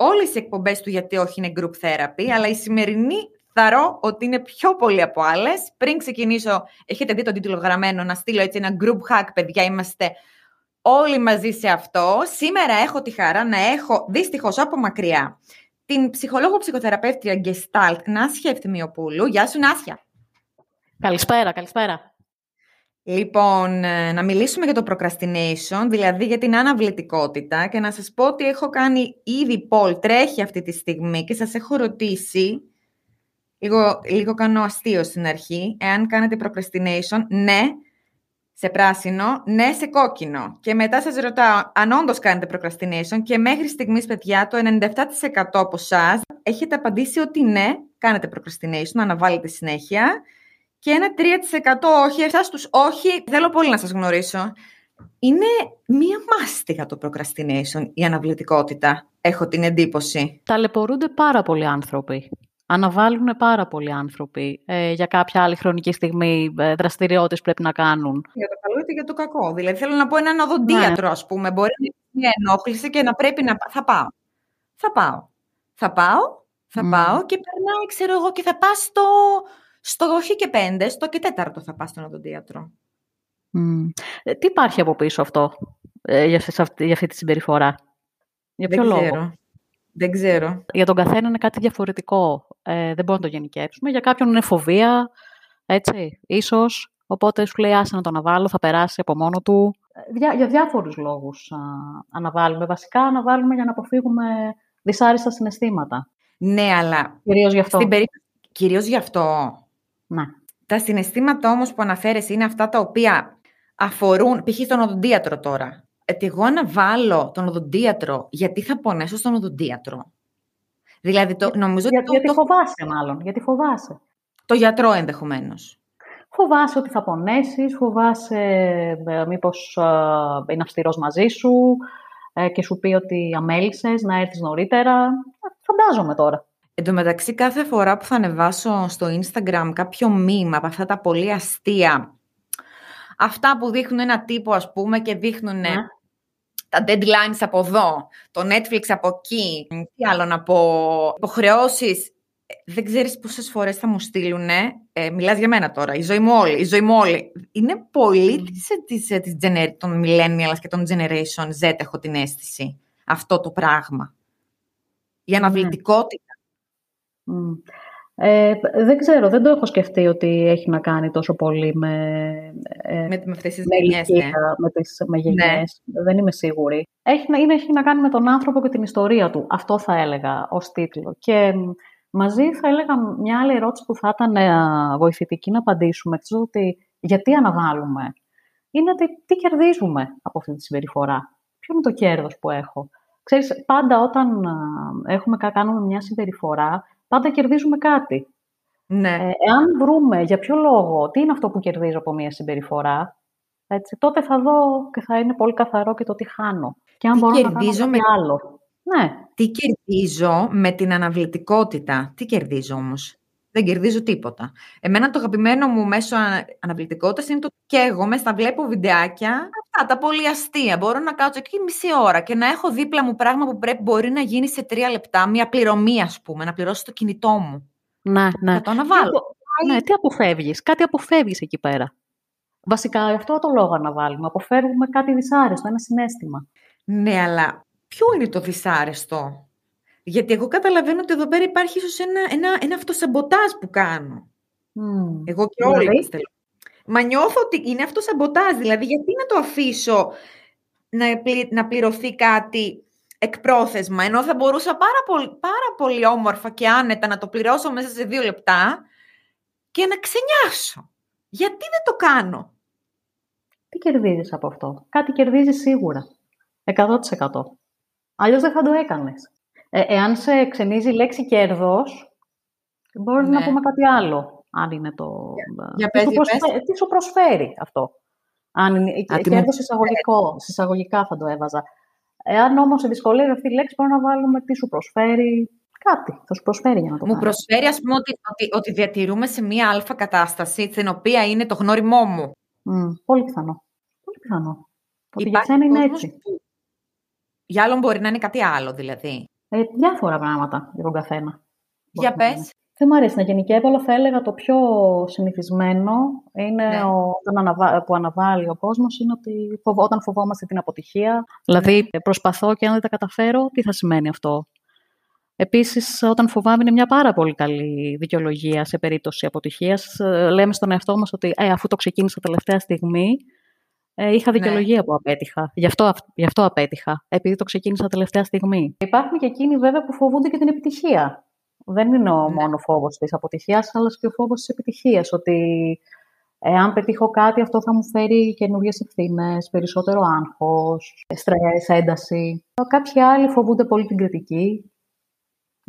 όλες οι εκπομπές του γιατί όχι είναι group therapy, αλλά η σημερινή θαρώ ότι είναι πιο πολύ από άλλες. Πριν ξεκινήσω, έχετε δει τον τίτλο γραμμένο, να στείλω έτσι ένα group hack, παιδιά, είμαστε όλοι μαζί σε αυτό. Σήμερα έχω τη χαρά να έχω, δυστυχώς από μακριά, την ψυχολόγο ψυχοθεραπεύτρια Gestalt Νάσια Ευθυμιοπούλου. Γεια σου Νάσια. Καλησπέρα, καλησπέρα. Λοιπόν, ε, να μιλήσουμε για το procrastination, δηλαδή για την αναβλητικότητα και να σας πω ότι έχω κάνει ήδη Πολ, τρέχει αυτή τη στιγμή και σας έχω ρωτήσει, λίγο, λίγο κάνω αστείο στην αρχή, εάν κάνετε procrastination, ναι, σε πράσινο, ναι σε κόκκινο. Και μετά σας ρωτάω αν όντως κάνετε procrastination και μέχρι στιγμής, παιδιά, το 97% από εσά έχετε απαντήσει ότι ναι, κάνετε procrastination, αναβάλλετε συνέχεια. Και ένα 3% όχι, εσάς τους όχι, θέλω πολύ να σας γνωρίσω. Είναι μία μάστιγα το procrastination, η αναβλητικότητα, έχω την εντύπωση. Ταλαιπωρούνται πάρα πολλοί άνθρωποι αναβάλουν πάρα πολλοί άνθρωποι ε, για κάποια άλλη χρονική στιγμή ε, δραστηριότητες πρέπει να κάνουν. Για το καλό είτε για το κακό. Δηλαδή θέλω να πω έναν οδοντίατρο, ναι. ας πούμε. Μπορεί να είναι μια ενόχληση και να πρέπει να... Θα πάω. Θα πάω. Θα πάω, θα πάω και περνάει, ξέρω εγώ, και θα πας στο, στο όχι και πέντε, στο και τέταρτο θα πας στον οδοντίατρο. Mm. τι υπάρχει από πίσω αυτό, ε, για, αυτή, για αυτή τη συμπεριφορά; Για ποιο Δεν λόγο; Ξέρω. Δεν ξέρω. Για τον καθένα είναι κάτι διαφορετικό. Ε, δεν μπορούμε να το γενικεύσουμε. Για κάποιον είναι φοβία, έτσι, ίσως. Οπότε σου λέει, άσε να το αναβάλω, θα περάσει από μόνο του. Για, για διάφορους λόγους α, αναβάλουμε. Βασικά αναβάλουμε για να αποφύγουμε δυσάρεστα συναισθήματα. Ναι, αλλά... Κυρίως γι' αυτό. Στην περίπτωση... Κυρίως γι' αυτό. Ναι. Τα συναισθήματα όμως που αναφέρεσαι είναι αυτά τα οποία αφορούν, π.χ. στον οδοντίατρο τώρα ότι εγώ αναβάλω τον οδοντίατρο γιατί θα πονέσω στον οδοντίατρο; Δηλαδή, το, νομίζω Για, το, γιατί το, φοβάσαι μάλλον, γιατί φοβάσαι. Το γιατρό ενδεχομένως. Φοβάσαι ότι θα πονέσεις, φοβάσαι ε, μήπως ε, είναι αυστηρός μαζί σου ε, και σου πει ότι αμέλησες να έρθεις νωρίτερα. Ε, φαντάζομαι τώρα. Εν τω μεταξύ, κάθε φορά που θα ανεβάσω στο Instagram κάποιο μήμα από αυτά τα πολύ αστεία, αυτά που δείχνουν ένα τύπο, ας πούμε, και δείχνουν ναι τα deadlines από εδώ, το Netflix από εκεί, τι άλλο να πω, υποχρεώσεις. Δεν ξέρεις πόσες φορές θα μου στείλουν, ε, μιλάς για μένα τώρα, η ζωή μου όλη, η ζωή μου όλη. Είναι πολύ mm. της, της, της, των millennials και των generation Z, έχω την αίσθηση, αυτό το πράγμα. Η αναβλητικότητα. Mm. Ε, δεν ξέρω, δεν το έχω σκεφτεί ότι έχει να κάνει τόσο πολύ με, ε, με, με αυτές τις με γενιές, ναι. με τις με γενιές. Ναι. Δεν είμαι σίγουρη. Έχει, είναι, έχει να κάνει με τον άνθρωπο και την ιστορία του. Αυτό θα έλεγα ως τίτλο. Και μαζί θα έλεγα μια άλλη ερώτηση που θα ήταν ε, βοηθητική να απαντήσουμε. Ότι γιατί αναβάλουμε; Είναι ότι τι κερδίζουμε από αυτή τη συμπεριφορά; Ποιο είναι το κέρδος που έχω; Ξέρεις, πάντα όταν έχουμε, κάνουμε μια συμπεριφορά, πάντα κερδίζουμε κάτι. Ναι. Ε, εάν βρούμε για ποιο λόγο, τι είναι αυτό που κερδίζω από μια συμπεριφορά, έτσι, τότε θα δω και θα είναι πολύ καθαρό και το τι χάνω. Και αν τι μπορώ κερδίζω να με... άλλο. Ναι. Τι κερδίζω με την αναβλητικότητα. Τι κερδίζω όμως; Δεν κερδίζω τίποτα. Εμένα το αγαπημένο μου μέσο αναβλητικότητας είναι το και εγώ μέσα στα βλέπω βιντεάκια. Αυτά τα πολύ αστεία. Μπορώ να κάτσω εκεί μισή ώρα και να έχω δίπλα μου πράγμα που πρέπει, μπορεί να γίνει σε τρία λεπτά. Μια πληρωμή, ας πούμε, να πληρώσω το κινητό μου. Ναι, ναι. Να το αναβάλω. Ναι, τι αποφεύγεις. Κάτι αποφεύγεις εκεί πέρα. Βασικά, αυτό το λόγο αναβάλουμε. Αποφεύγουμε κάτι δυσάρεστο, ένα συνέστημα. Ναι, αλλά ποιο είναι το δυσάρεστο; Γιατί εγώ καταλαβαίνω ότι εδώ πέρα υπάρχει ίσως ένα, ένα, ένα αυτοσαμποτάζ που κάνω. Mm. Εγώ και όλοι δηλαδή; Μα νιώθω ότι είναι αυτοσαμποτάζ. Δηλαδή, γιατί να το αφήσω να, να πληρωθεί κάτι εκπρόθεσμα, ενώ θα μπορούσα πάρα πολύ, πάρα πολύ όμορφα και άνετα να το πληρώσω μέσα σε δύο λεπτά και να ξενιάσω. Γιατί δεν το κάνω; Τι κερδίζεις από αυτό; Κάτι κερδίζεις σίγουρα. 100%. Αλλιώς δεν θα το έκανες. Ε, εάν σε ξενίζει η λέξη κέρδος, μπορείς να ναι. πούμε κάτι άλλο, αν είναι το... Για, τι, σου προσφέρει, τι σου προσφέρει αυτό; Αν είναι κέρδος εισαγωγικό, εισαγωγικά θα το έβαζα. Εάν όμως σε δυσκολεύει αυτή η λέξη, μπορούμε να βάλουμε τι σου προσφέρει. Κάτι θα σου προσφέρει για να το Μου προσφέρει, ας πούμε, ότι, ότι, ότι, διατηρούμε σε μία αλφα κατάσταση, στην οποία είναι το γνώριμό μου. Mm, πολύ πιθανό. Πολύ πιθανό. Ότι για σένα είναι έτσι. Που... Για άλλον μπορεί να είναι κάτι άλλο, δηλαδή. Ε, διάφορα πράγματα για τον καθένα. Για πες. Δεν μου αρέσει να γενικεύω, αλλά θα έλεγα το πιο συνηθισμένο είναι ναι. ο, που αναβάλει ο κόσμος είναι ότι όταν φοβόμαστε την αποτυχία. Δηλαδή, ναι. προσπαθώ και αν δεν τα καταφέρω, τι θα σημαίνει αυτό. Επίσης, όταν φοβάμαι είναι μια πάρα πολύ καλή δικαιολογία σε περίπτωση αποτυχίας. Ε, λέμε στον εαυτό μας ότι ε, αφού το ξεκίνησα τελευταία στιγμή, ε, είχα ναι. δικαιολογία ναι. που απέτυχα. Γι αυτό, γι' αυτό απέτυχα, επειδή το ξεκίνησα τελευταία στιγμή. Υπάρχουν και εκείνοι βέβαια που φοβούνται και την επιτυχία δεν είναι ο ναι. μόνο φόβος της αποτυχίας, αλλά και ο φόβος της επιτυχίας. Ότι εάν πετύχω κάτι, αυτό θα μου φέρει καινούριες ευθύνες, περισσότερο άγχος, στρες, ένταση. Κάποιοι άλλοι φοβούνται πολύ την κριτική.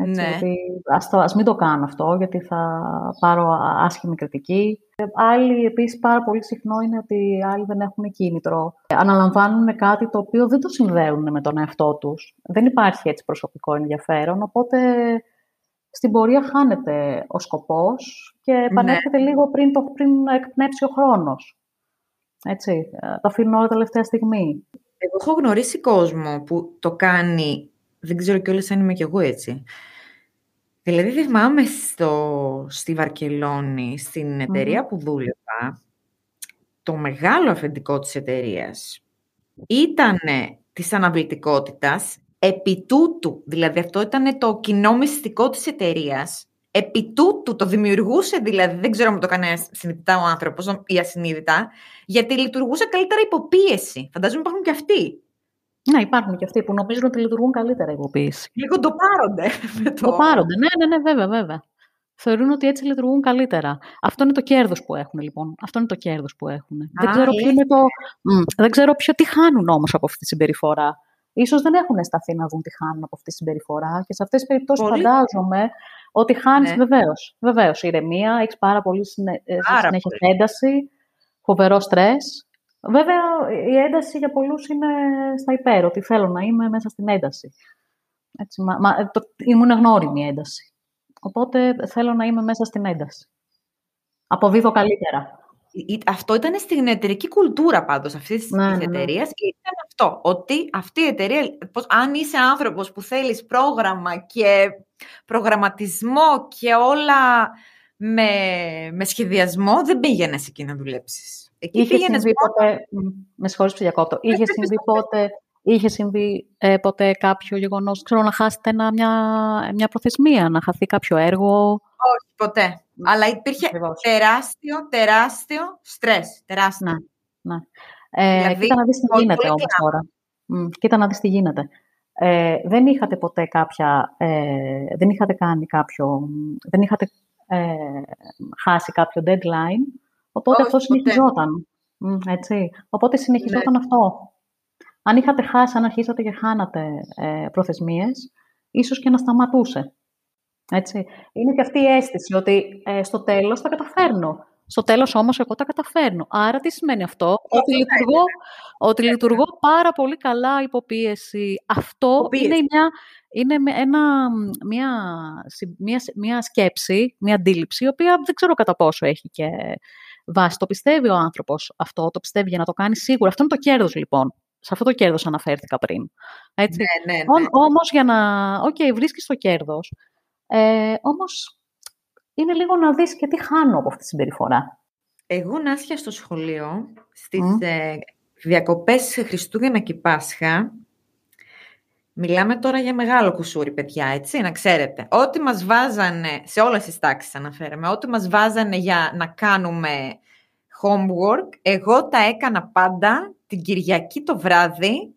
Έτσι, ναι. ότι ας, το, ας μην το κάνω αυτό, γιατί θα πάρω άσχημη κριτική. Άλλοι, επίσης, πάρα πολύ συχνό είναι ότι άλλοι δεν έχουν κίνητρο. Αναλαμβάνουν κάτι το οποίο δεν το συνδέουν με τον εαυτό τους. Δεν υπάρχει έτσι προσωπικό ενδιαφέρον, οπότε στην πορεία χάνεται ο σκοπός και ναι. επανέρχεται λίγο πριν, το, πριν εκπνεύσει ο χρόνος. Έτσι, το αφήνω όλα τελευταία στιγμή. Εγώ έχω γνωρίσει κόσμο που το κάνει, δεν ξέρω κιόλας αν είμαι κι εγώ έτσι. Δηλαδή θυμάμαι στο, στη Βαρκελόνη, στην εταιρεια που δούλευα, το μεγάλο αφεντικό της εταιρείας ήταν της αναβλητικότητας επί τούτου, δηλαδή αυτό ήταν το κοινό μυστικό της εταιρείας. επί τούτου το δημιουργούσε δηλαδή, δεν ξέρω αν το έκανε συνειδητά ο άνθρωπος ή ασυνείδητα, γιατί λειτουργούσε καλύτερα υποπίεση. Φαντάζομαι υπάρχουν και αυτοί. Ναι, υπάρχουν και αυτοί που νομίζουν ότι λειτουργούν καλύτερα υποπίεση. Λίγο το πάρονται. Το πάρονται, ναι, ναι, ναι, βέβαια, βέβαια. Θεωρούν ότι έτσι λειτουργούν καλύτερα. Αυτό είναι το κέρδος που έχουν, λοιπόν. Αυτό είναι το κέρδος που έχουν. δεν, ξέρω ποιο είναι το... δεν ξέρω ποιο τι χάνουν όμως από αυτή τη συμπεριφορά ίσως δεν έχουν σταθεί να δουν τι χάνουν από αυτή τη συμπεριφορά. Και σε αυτές τις περιπτώσεις φαντάζομαι ότι χάνεις ναι. βεβαίως. Βεβαίως, ηρεμία, έχεις πάρα πολύ συνε... Ε, συνέχεια ένταση, φοβερό στρες. Βέβαια, η ένταση για πολλούς είναι στα υπέρ, ότι θέλω να είμαι μέσα στην ένταση. Έτσι, μα, μα, το, ήμουν γνώριμη ένταση. Οπότε θέλω να είμαι μέσα στην ένταση. Αποδίδω καλύτερα αυτό ήταν στην εταιρική κουλτούρα πάντως αυτής της ναι, ναι, ναι. εταιρείας και ήταν αυτό, ότι αυτή η εταιρεία, πως, αν είσαι άνθρωπος που θέλεις πρόγραμμα και προγραμματισμό και όλα με, με σχεδιασμό, δεν πήγαινες εκεί να δουλέψεις. Εκεί είχε συμβεί ποτέ, με συγχωρείς που διακόπτω, είχε συμβεί ποτέ, είχε συμβεί ε, ποτέ κάποιο γεγονός, ξέρω, να χάσετε ένα, μια, μια προθεσμία, να χαθεί κάποιο έργο; Όχι, ποτέ. Αλλά υπήρχε τεράστιο, τεράστιο στρες. Τεράστιο. Ναι, ναι. Ε, δηλαδή, κοίτα να δεις τι γίνεται όμως τώρα. κοίτα να δεις τι γίνεται. Ε, δεν είχατε ποτέ κάποια, ε, δεν είχατε κάνει κάποιο, δεν είχατε ε, χάσει κάποιο deadline, οπότε αυτό συνεχιζόταν. έτσι. Οπότε συνεχιζόταν ναι. αυτό. Αν είχατε χάσει, αν αρχίσατε και χάνατε ε, προθεσμίες, ίσως και να σταματούσε. Έτσι. Είναι και αυτή η αίσθηση ότι ε, στο τέλος τα καταφέρνω. Στο τέλος όμως εγώ τα καταφέρνω. Άρα τι σημαίνει αυτό, ότι λειτουργώ, ότι λειτουργώ πάρα πολύ καλά υποπίεση. Αυτό είναι, μια, είναι ένα, μια, μια, μια σκέψη, μια αντίληψη, η οποία δεν ξέρω κατά πόσο έχει και βάση. Το πιστεύει ο άνθρωπος αυτό, το πιστεύει για να το κάνει σίγουρα. Αυτό είναι το κέρδος λοιπόν. Σε αυτό το κέρδος αναφέρθηκα πριν. Έτσι. Ναι, ναι, ναι. Όμως για να... Οκ, okay, βρίσκεις το κέρδος. Ε, όμως είναι λίγο να δεις και τι χάνω από αυτή τη συμπεριφορά. Εγώ Νάσια στο σχολείο, στις mm. ε, διακοπές Χριστούγεννα και Πάσχα, μιλάμε τώρα για μεγάλο κουσούρι, παιδιά, έτσι, να ξέρετε. Ό,τι μας βάζανε, σε όλες τις τάξεις αναφέραμε, ό,τι μας βάζανε για να κάνουμε homework, εγώ τα έκανα πάντα την Κυριακή το βράδυ,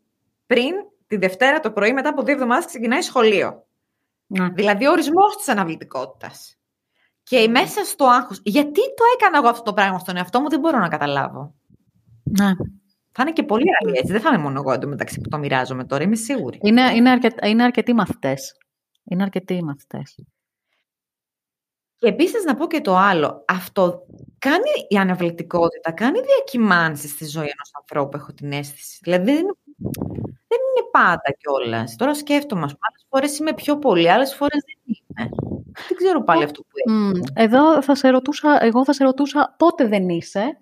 πριν τη Δευτέρα το πρωί, μετά από δύο εβδομάδες ξεκινάει σχολείο. Ναι. Δηλαδή, ο ορισμός της αναβλητικότητας. Και μέσα στο άγχος, γιατί το έκανα εγώ αυτό το πράγμα στον εαυτό μου, δεν μπορώ να καταλάβω. Ναι. Θα είναι και πολύ άλλοι έτσι. Δεν θα είμαι μόνο εγώ εντωμεταξύ που το μοιράζομαι τώρα, είμαι σίγουρη. Είναι, είναι, αρκετ, είναι αρκετοί μαθητές. Είναι αρκετοί μαθητές. Και επίσης να πω και το άλλο. Αυτό κάνει η αναβλητικότητα, κάνει διακυμάνσεις στη ζωή ενός ανθρώπου, έχω την αίσθηση. Δηλαδή δεν είναι, δεν είναι πάντα κιόλας. Τώρα σκέφτομαι, άλλες φορές είμαι πιο πολύ, άλλες φορές δεν είμαι. Δεν ξέρω πάλι αυτό που έχει. Εδώ θα σε ρωτούσα, εγώ θα σε ρωτούσα πότε δεν είσαι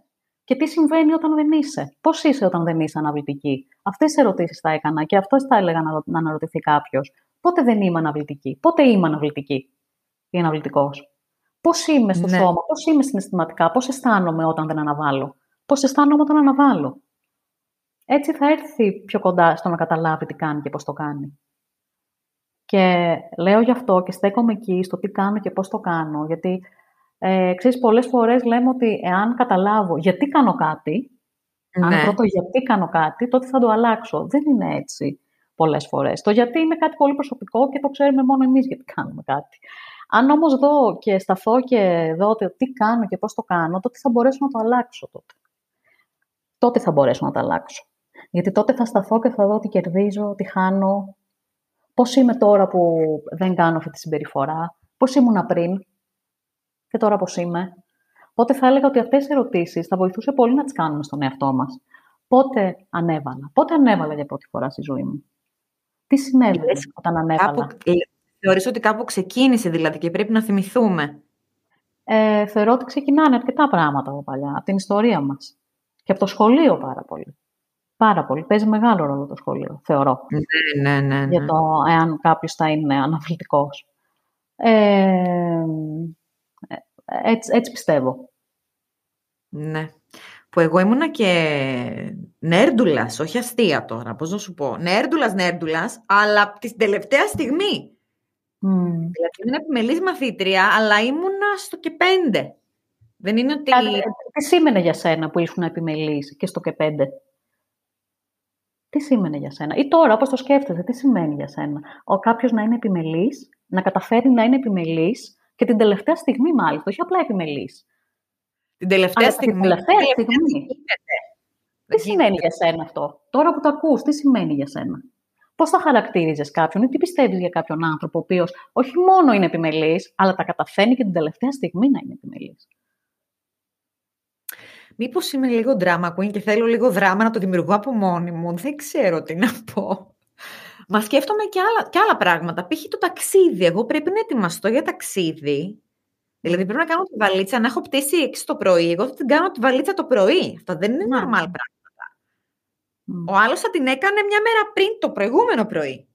και τι συμβαίνει όταν δεν είσαι; Πώς είσαι όταν δεν είσαι αναβλητική; Αυτές τι ερωτήσεις θα έκανα και αυτό θα έλεγα να, να αναρωτηθεί κάποιος. Πότε δεν είμαι αναβλητική, πότε είμαι αναβλητική; Ή αναβλητικός. Πώς είμαι στο ναι. σώμα, πώς είμαι συναισθηματικά, πώς αισθάνομαι όταν δεν αναβάλω, πώς αισθάνομαι όταν αναβάλω; Έτσι θα έρθει πιο κοντά στο να καταλάβει τι κάνει και πώς το κάνει. Και λέω γι' αυτό και στέκομαι εκεί στο τι κάνω και πώς το κάνω, γιατί ε, ξέρεις, πολλές φορές λέμε ότι εάν καταλάβω γιατί κάνω κάτι, ναι. αν πρώτο γιατί κάνω κάτι, τότε θα το αλλάξω. Δεν είναι έτσι πολλές φορές. Το γιατί είναι κάτι πολύ προσωπικό και το ξέρουμε μόνο εμείς γιατί κάνουμε κάτι. Αν όμως δω και σταθώ και δω τι κάνω και πώς το κάνω, τότε θα μπορέσω να το αλλάξω τότε. Τότε θα μπορέσω να το αλλάξω. Γιατί τότε θα σταθώ και θα δω τι κερδίζω, τι χάνω, πώς είμαι τώρα που δεν κάνω αυτή τη συμπεριφορά, πώς ήμουν πριν, και τώρα πώς είμαι. Οπότε θα έλεγα ότι αυτές οι ερωτήσεις θα βοηθούσε πολύ να τις κάνουμε στον εαυτό μας. Πότε ανέβαλα, πότε ανέβαλα για πρώτη φορά στη ζωή μου. Τι συνέβη όταν ανέβαλα; Κάπου, θεωρείς ότι κάπου ξεκίνησε δηλαδή και πρέπει να θυμηθούμε; Ε, θεωρώ ότι ξεκινάνε αρκετά πράγματα από παλιά, από την ιστορία μας. Και από το σχολείο πάρα πολύ. Πάρα πολύ. Παίζει μεγάλο ρόλο το σχολείο, θεωρώ. Ναι, ναι, ναι. ναι. Για το εάν κάποιος θα είναι αναβλητικός. Ε, έτσι, έτσι πιστεύω. Ναι. Που εγώ ήμουνα και νέρντουλας, όχι αστεία τώρα, πώς να σου πω. Νέρντουλας, νέρντουλας, αλλά την τελευταία στιγμή. Mm. Δηλαδή ήμουν επιμελής μαθήτρια, αλλά ήμουνα στο και πέντε. Δεν είναι ότι... Τι σήμαινε για σένα που ήσουν επιμελής και στο και πέντε; Τι σήμαινε για σένα; Ή τώρα, όπως το σκέφτεσαι, τι σημαίνει για σένα; Ο κάποιος να είναι επιμελής, να καταφέρει να είναι επιμελής και την τελευταία στιγμή, μάλιστα, όχι απλά επιμελή. Την τελευταία στιγμή. Την τελευταία στιγμή. Τι σημαίνει για σένα αυτό, τώρα που το ακούς, τι σημαίνει για σένα; Πώς θα χαρακτήριζες κάποιον ή τι πιστεύεις για κάποιον άνθρωπο, ο οποίος όχι μόνο είναι επιμελή, αλλά τα καταφέρνει και την τελευταία στιγμή να είναι επιμελή. Μήπως είμαι λίγο drama queen και θέλω λίγο δράμα να το δημιουργώ από μόνη μου; Δεν ξέρω τι να πω. Μα σκέφτομαι και άλλα, και άλλα πράγματα. Π.χ. το ταξίδι. Εγώ πρέπει να ετοιμαστώ για ταξίδι. Δηλαδή πρέπει να κάνω τη βαλίτσα, να έχω πτήσει 6 το πρωί. Εγώ θα την κάνω τη βαλίτσα το πρωί. Αυτά δεν είναι normal πράγματα. Ο άλλος θα την έκανε μια μέρα πριν το προηγούμενο πρωί.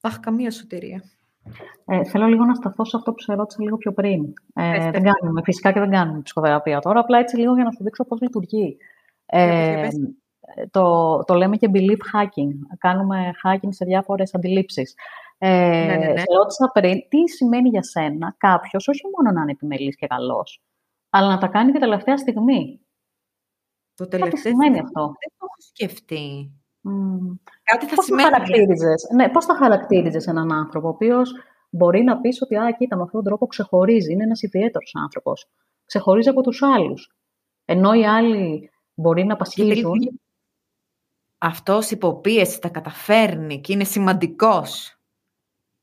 Αχ, καμία σωτηρία. Ε, θέλω λίγο να σταθώ σε αυτό που σε ρώτησα λίγο πιο πριν. Ε, δεν κάνουμε, φυσικά και δεν κάνουμε ψυχοθεραπεία τώρα, απλά έτσι λίγο για να σου δείξω πώς λειτουργεί. Ε, το, το λέμε και belief hacking. Κάνουμε hacking σε διάφορες αντιλήψεις. Ε, ναι, ναι, ναι. ρώτησα πριν, τι σημαίνει για σένα κάποιος όχι μόνο να είναι επιμελής και καλός, αλλά να τα κάνει και τελευταία στιγμή. Το τελευταίο τι σημαίνει αυτό; Δεν το έχω σκεφτεί. Mm. Κάτι θα πώς σημαίνει. Θα χαρακτήριζες, ναι, πώς θα χαρακτήριζες έναν άνθρωπο, ο οποίος μπορεί να πεις ότι «Α, κοίτα, με αυτόν τον τρόπο ξεχωρίζει, είναι ένας ιδιαίτερος άνθρωπος, ξεχωρίζει από τους άλλους». Ενώ οι άλλοι μπορεί να πασχίζουν αυτός υποπίεση τα καταφέρνει και είναι σημαντικός.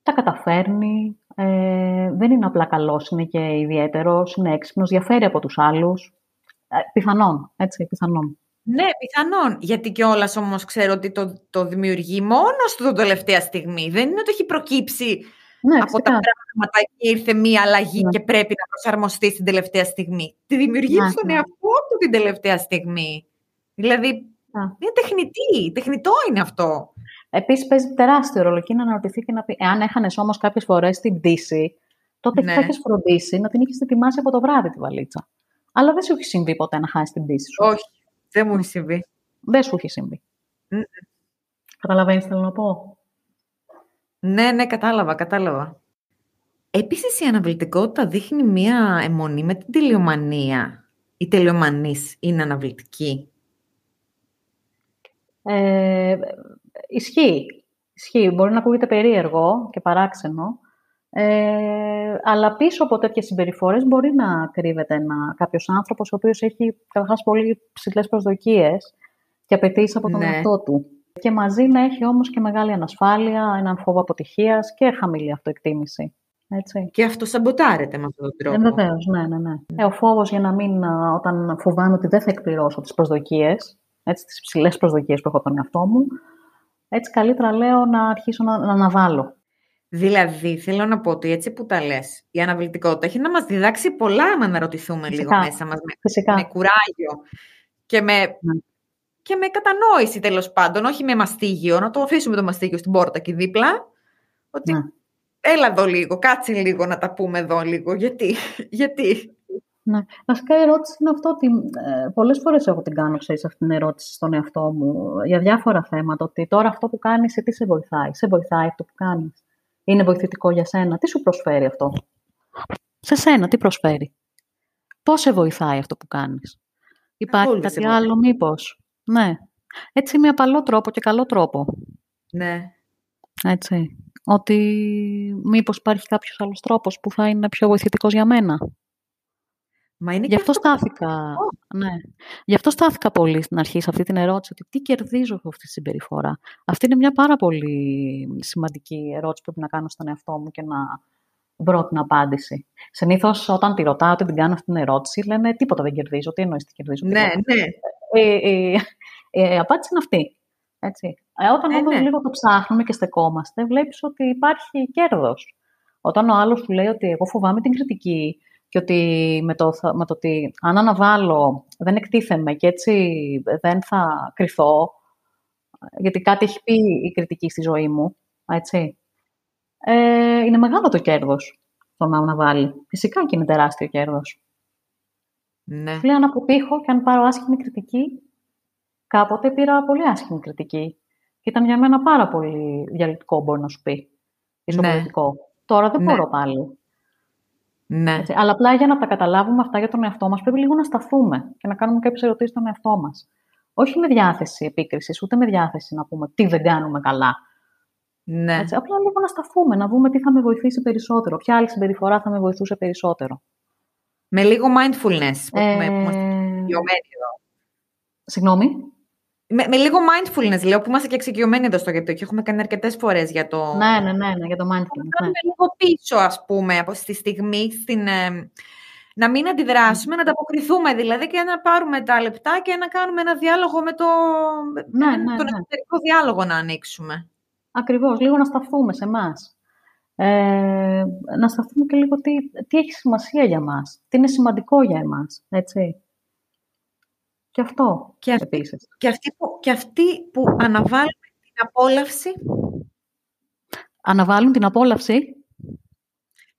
Τα καταφέρνει, ε, δεν είναι απλά καλός, είναι και ιδιαίτερος, είναι έξυπνος, διαφέρει από τους άλλους. Ε, πιθανόν, έτσι, πιθανόν. Ναι, πιθανόν. Γιατί κιόλας όμως ξέρω ότι το, το δημιουργεί μόνος του τον τελευταία στιγμή. Δεν είναι ότι έχει προκύψει ναι, από τα πράγματα και ήρθε μία αλλαγή ναι. και πρέπει να προσαρμοστεί στην τελευταία στιγμή. Τη δημιουργεί ναι, στον ναι. εαυτό του την τελευταία στιγμή. Δηλαδή, είναι τεχνητή. Τεχνητό είναι αυτό. Επίσης, παίζει τεράστιο ρόλο και να αναρωτηθεί και να πει: Εάν έχανες όμως κάποιες φορές την πτήση, τότε ναι. θα έχει φροντίσει να την έχει ετοιμάσει από το βράδυ τη βαλίτσα. Αλλά δεν σου έχει συμβεί ποτέ να χάσεις την πτήση σου. Όχι, δεν μου έχει συμβεί. Δεν σου έχει συμβεί. Mm. Καταλαβαίνεις τι θέλω να πω; Ναι, ναι, κατάλαβα, κατάλαβα. Επίσης η αναβλητικότητα δείχνει μία αιμονή με την τελειομανία. Η τελειομανής είναι αναβλητική. Ε, ισχύει. Ισχύει. Μπορεί να ακούγεται περίεργο και παράξενο, ε, αλλά πίσω από τέτοιες συμπεριφορές μπορεί να κρύβεται ένα, κάποιος άνθρωπος ο οποίος έχει καταρχάς πολύ ψηλές προσδοκίες και απαιτήσει από τον ναι. εαυτό του. Και μαζί να έχει όμως και μεγάλη ανασφάλεια, έναν φόβο αποτυχίας και χαμηλή αυτοεκτίμηση. Έτσι. Και αυτό σαμποτάρεται με αυτόν τον τρόπο. Ε, Βεβαίως, ναι, ναι, ναι. Ε, ο φόβος για να μην, όταν φοβάμαι ότι δεν θα εκπληρώσω τις προσδοκίες, έτσι, τις ψηλές προσδοκίες που έχω από τον εαυτό μου, έτσι καλύτερα λέω να αρχίσω να, να αναβάλω. Δηλαδή, θέλω να πω ότι έτσι που τα λες, η αναβλητικότητα έχει να μας διδάξει πολλά, άμα να ρωτηθούμε λίγο μέσα μας. Με, με κουράγιο και με, ναι. και με κατανόηση τέλος πάντων, όχι με μαστίγιο. Να το αφήσουμε το μαστίγιο στην πόρτα και δίπλα. Ότι ναι. έλα εδώ λίγο, κάτσε λίγο να τα πούμε εδώ λίγο. Γιατί, γιατί. Ναι. Βασικά η ερώτηση είναι αυτό ότι ε, πολλές φορές έχω την κάνω, ξέρεις, αυτήν την ερώτηση στον εαυτό μου για διάφορα θέματα, ότι τώρα αυτό που κάνεις, σε τι σε βοηθάει, σε βοηθάει αυτό που κάνεις; Είναι βοηθητικό για σένα; Τι σου προσφέρει αυτό; Σε σένα τι προσφέρει; Πώς σε βοηθάει αυτό που κάνεις; Υπάρχει κάτι άλλο μήπως; Ναι. Έτσι με απαλό τρόπο και καλό τρόπο. Ναι. Έτσι. Ότι μήπως υπάρχει κάποιος άλλος τρόπος που θα είναι πιο βοηθητικός για μένα; Μα είναι Γι' αυτό, στάθηκα, ναι. Γι' αυτό στάθηκα πολύ στην αρχή σε αυτή την ερώτηση, ότι τι κερδίζω από αυτή τη συμπεριφορά. Αυτή είναι μια πάρα πολύ σημαντική ερώτηση που πρέπει να κάνω στον εαυτό μου και να βρω την απάντηση. Συνήθως, όταν τη ρωτάω, ότι την κάνω αυτή την ερώτηση, λένε τίποτα δεν κερδίζω. Τι εννοείς τι κερδίζω. Ναι, ναι. Ε, ε, ε, η απάντηση είναι αυτή. Έτσι. Ε, όταν ε, όμως ναι. λίγο το ψάχνουμε και στεκόμαστε, βλέπεις ότι υπάρχει κέρδος. Όταν ο άλλος σου λέει ότι εγώ φοβάμαι την κριτική, και ότι με το, με το ότι αν αναβάλω δεν εκτίθεμαι και έτσι δεν θα κρυθώ, γιατί κάτι έχει πει η κριτική στη ζωή μου, έτσι. Ε, είναι μεγάλο το κέρδος το να αναβάλει. Φυσικά και είναι τεράστιο κέρδος. Ναι. Λέει αν αποτύχω και αν πάρω άσχημη κριτική, κάποτε πήρα πολύ άσχημη κριτική. Και ήταν για μένα πάρα πολύ διαλυτικό, μπορεί να σου πει. Ναι. Τώρα δεν ναι. μπορώ πάλι. Ναι. Έτσι. Αλλά απλά για να τα καταλάβουμε αυτά για τον εαυτό μας, πρέπει λίγο να σταθούμε και να κάνουμε κάποιες ερωτήσεις στον εαυτό μας. Όχι με διάθεση επίκρισης, ούτε με διάθεση να πούμε τι δεν κάνουμε καλά. Ναι. Έτσι. Απλά λίγο να σταθούμε, να δούμε τι θα με βοηθήσει περισσότερο, ποια άλλη συμπεριφορά θα με βοηθούσε περισσότερο. Με λίγο mindfulness που, ε... που είμαστε εδώ. Συγγνώμη. Με, με λίγο mindfulness, λέω, που είμαστε και εξοικειωμένοι εδώ στο γιατί και έχουμε κάνει αρκετές φορές για το. Ναι, ναι, ναι, ναι, για το mindfulness. Να κάνουμε ναι. λίγο πίσω, ας πούμε, από στη στιγμή, στην, ε, να μην αντιδράσουμε, να ανταποκριθούμε δηλαδή και να πάρουμε τα λεπτά και να κάνουμε ένα διάλογο με το, ναι, ναι, τον ναι. διάλογο να ανοίξουμε. Ακριβώς, λίγο να σταθούμε σε εμάς. Ε, να σταθούμε και λίγο τι, τι έχει σημασία για μας, τι είναι σημαντικό για εμάς, έτσι. Και αυτό και αυτή, επίσης. Και αυτοί, που, και αυτοί που αναβάλουν την απόλαυση. Αναβάλουν την απόλαυση;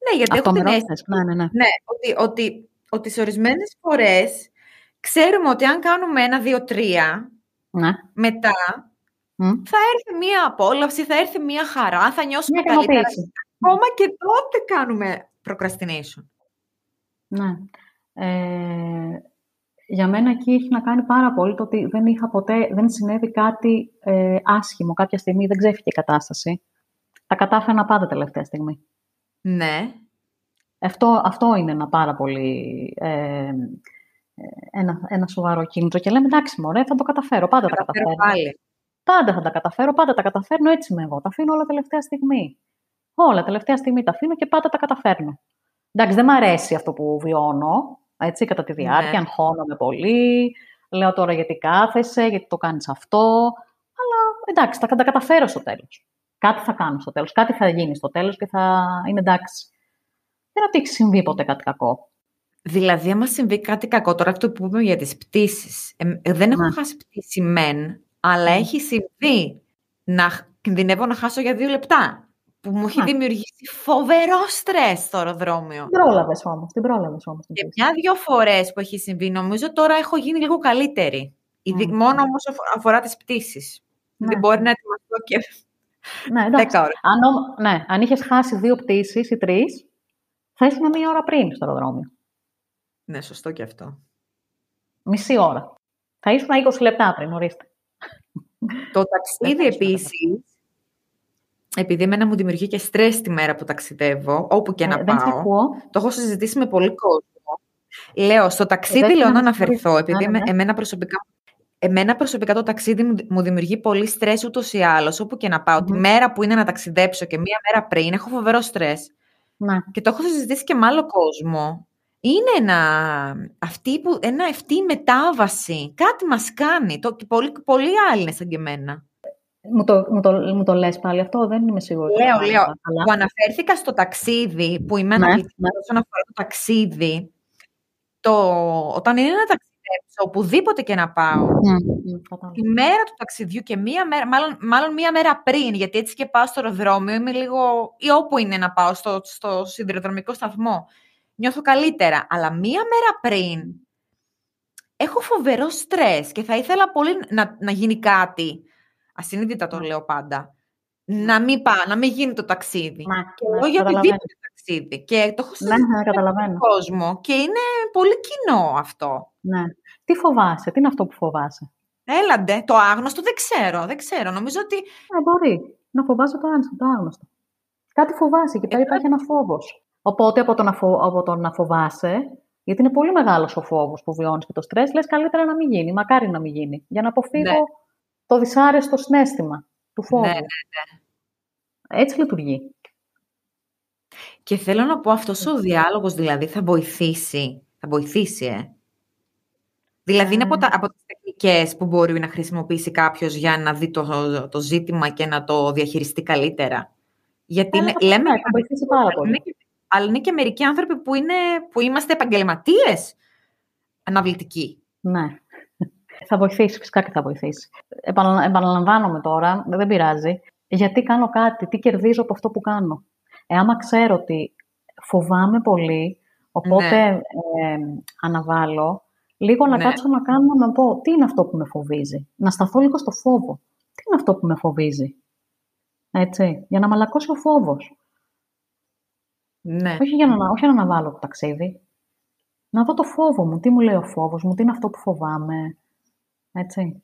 Ναι, γιατί έχω την αίσθηση. Ναι, ναι, ναι. ναι ότι, ότι, ότι σε ορισμένες φορές ξέρουμε ότι αν κάνουμε ένα, δύο, τρία, ναι. μετά θα έρθει μία απόλαυση, θα έρθει μία χαρά, θα νιώσουμε μία καλύτερα. Ακόμα και τότε κάνουμε procrastination. Ναι. Ε, για μένα εκεί έχει να κάνει πάρα πολύ το ότι δεν είχα ποτέ, δεν συνέβη κάτι ε, άσχημο. Κάποια στιγμή δεν ξέφυγε η κατάσταση. Τα κατάφερα πάντα τελευταία στιγμή. Ναι. Αυτό, αυτό είναι ένα πάρα πολύ... Ε, ένα, ένα σοβαρό κίνητρο και λέμε εντάξει μωρέ θα το καταφέρω, πάντα τα καταφέρω. Πάλι. Πάντα θα τα καταφέρω, πάντα τα καταφέρνω, έτσι είμαι εγώ. Τα αφήνω όλα τελευταία στιγμή. Όλα τελευταία στιγμή τα αφήνω και πάντα τα καταφέρνω. Εντάξει, δεν μ' αρέσει αυτό που βιώνω, έτσι, κατά τη διάρκεια, ναι. αγχώνομαι πολύ, λέω τώρα γιατί κάθεσαι, γιατί το κάνεις αυτό, αλλά εντάξει, θα τα καταφέρω στο τέλος. Κάτι θα κάνω στο τέλος, κάτι θα γίνει στο τέλος και θα είναι εντάξει. Δεν είναι ότι έχει συμβεί ποτέ κάτι κακό. Δηλαδή, άμα συμβεί κάτι κακό, τώρα αυτό που είπαμε για τις πτήσεις, ε, δεν έχω ναι. χάσει πτήση μεν, αλλά ναι. έχει συμβεί να κινδυνεύω να χάσω για δύο λεπτά που μου έχει δημιουργήσει φοβερό στρες στο αεροδρόμιο. Την πρόλαβες όμως. Την πρόλαβες όμως. Και μια-δυο φορές που έχει συμβεί, νομίζω τώρα έχω γίνει λίγο καλύτερη. Mm. Μόνο όμως αφορά τις πτήσεις. Ναι. Δεν μπορεί να ετοιμαστώ και. Ναι, εντάξει. Αν, ναι, αν είχες χάσει δύο πτήσεις ή τρεις, θα ήσουν μία ώρα πριν στο αεροδρόμιο. Ναι, σωστό και αυτό. Μισή ώρα. Θα ήσουν 20 λεπτά πριν, ορίστε. Το ταξίδι επίσης, επειδή εμένα μου δημιουργεί και στρες τη μέρα που ταξιδεύω, όπου και Ε, να δεν σε πάω, ακούω. το έχω συζητήσει με πολύ κόσμο. Λέω, στο ταξίδι δεν λέω να μας αναφερθώ, ακούεις. επειδή Ναι, ναι, εμέ- ναι. εμένα προσωπικά, εμένα προσωπικά το ταξίδι μου, μου δημιουργεί πολύ στρες ούτως ή άλλως, όπου και να πάω. Τη Μμμ. μέρα που είναι να ταξιδέψω και μία μέρα πριν, έχω φοβερό στρες. Ναι. Και το έχω συζητήσει και με άλλο κόσμο. Είναι ένα, αυτή, που, ένα, αυτή η μετάβαση. Κάτι μας κάνει. Το, και πολλοί, πολλοί άλλοι είναι σαν και εμένα. Μου το, μου, το, μου το λες πάλι αυτό, δεν είμαι σίγουρη. Λέω, Καλά, λέω, καλά. που αναφέρθηκα στο ταξίδι, που είμαι Ναι, αναλυτική ναι. όσον αφορά το ταξίδι. Το, όταν είναι να ταξιδέψω, οπουδήποτε και να πάω, Μμ, μμ, κατάλαβα. τη μέρα του ταξιδιού και μία μέρα, μάλλον, μάλλον μία μέρα πριν, γιατί έτσι και πάω στο αεροδρόμιο, είμαι λίγο, ή όπου είναι να πάω, στο, στο σιδηροδρομικό σταθμό, νιώθω καλύτερα. Αλλά μία μέρα πριν, έχω φοβερό στρες και θα ήθελα πολύ να, να γίνει κάτι, ασυνείδητα το Ναι. λέω πάντα, να μην πάω, να μην γίνει το ταξίδι. Ναι, Και ναι, εγώ για καταλαβαίνω. οτιδήποτε ταξίδι. Και το έχω Ναι, συζητήσει ναι, με καταλαβαίνω. τον κόσμο και είναι πολύ κοινό αυτό. Ναι. Τι φοβάσαι, τι είναι αυτό που φοβάσαι; Έλαντε, το άγνωστο δεν ξέρω, δεν ξέρω. Νομίζω ότι Ε, μπορεί να φοβάσαι το άγνωστο. Το άγνωστο. Κάτι φοβάσαι και πέρα Ε, υπάρχει ένα φόβος. Οπότε από το, να φο... από το να φοβάσαι, γιατί είναι πολύ μεγάλος ο φόβος που βιώνεις και το στρε, λες καλύτερα να μην γίνει. Μακάρι να μην γίνει. Για να αποφύγω Ναι. Το δυσάρεστο συνέστημα του φόβου. Ναι, ναι, Έτσι λειτουργεί. Και θέλω να πω, αυτός ο διάλογος δηλαδή θα βοηθήσει. Θα βοηθήσει, ε. Δηλαδή είναι από, τα, από τις τεχνικές που μπορεί να χρησιμοποιήσει κάποιος για να δει το, το ζήτημα και να το διαχειριστεί καλύτερα. Γιατί είναι, Ε, λέμε, ναι, θα βοηθήσει πάρα αλλά πολύ. είναι, και, αλλά είναι και μερικοί άνθρωποι που, είναι, που είμαστε επαγγελματίες αναβλητικοί. Ναι. Θα βοηθήσει, φυσικά και θα βοηθήσει. Επαναλα... Επαναλαμβάνομαι τώρα, δεν πειράζει. Γιατί κάνω κάτι, τι κερδίζω από αυτό που κάνω. Ε, άμα ξέρω ότι φοβάμαι πολύ, οπότε Ναι. ε, αναβάλω, λίγο να Ναι. κάτσω να κάνω να πω τι είναι αυτό που με φοβίζει. Να σταθώ λίγο στο φόβο. Τι είναι αυτό που με φοβίζει; Έτσι, για να μαλακώσει ο φόβος. Ναι. Όχι για να, όχι να αναβάλω το ταξίδι. Να δω το φόβο μου, τι μου λέει ο φόβος μου, τι είναι αυτό που φοβάμαι. Έτσι.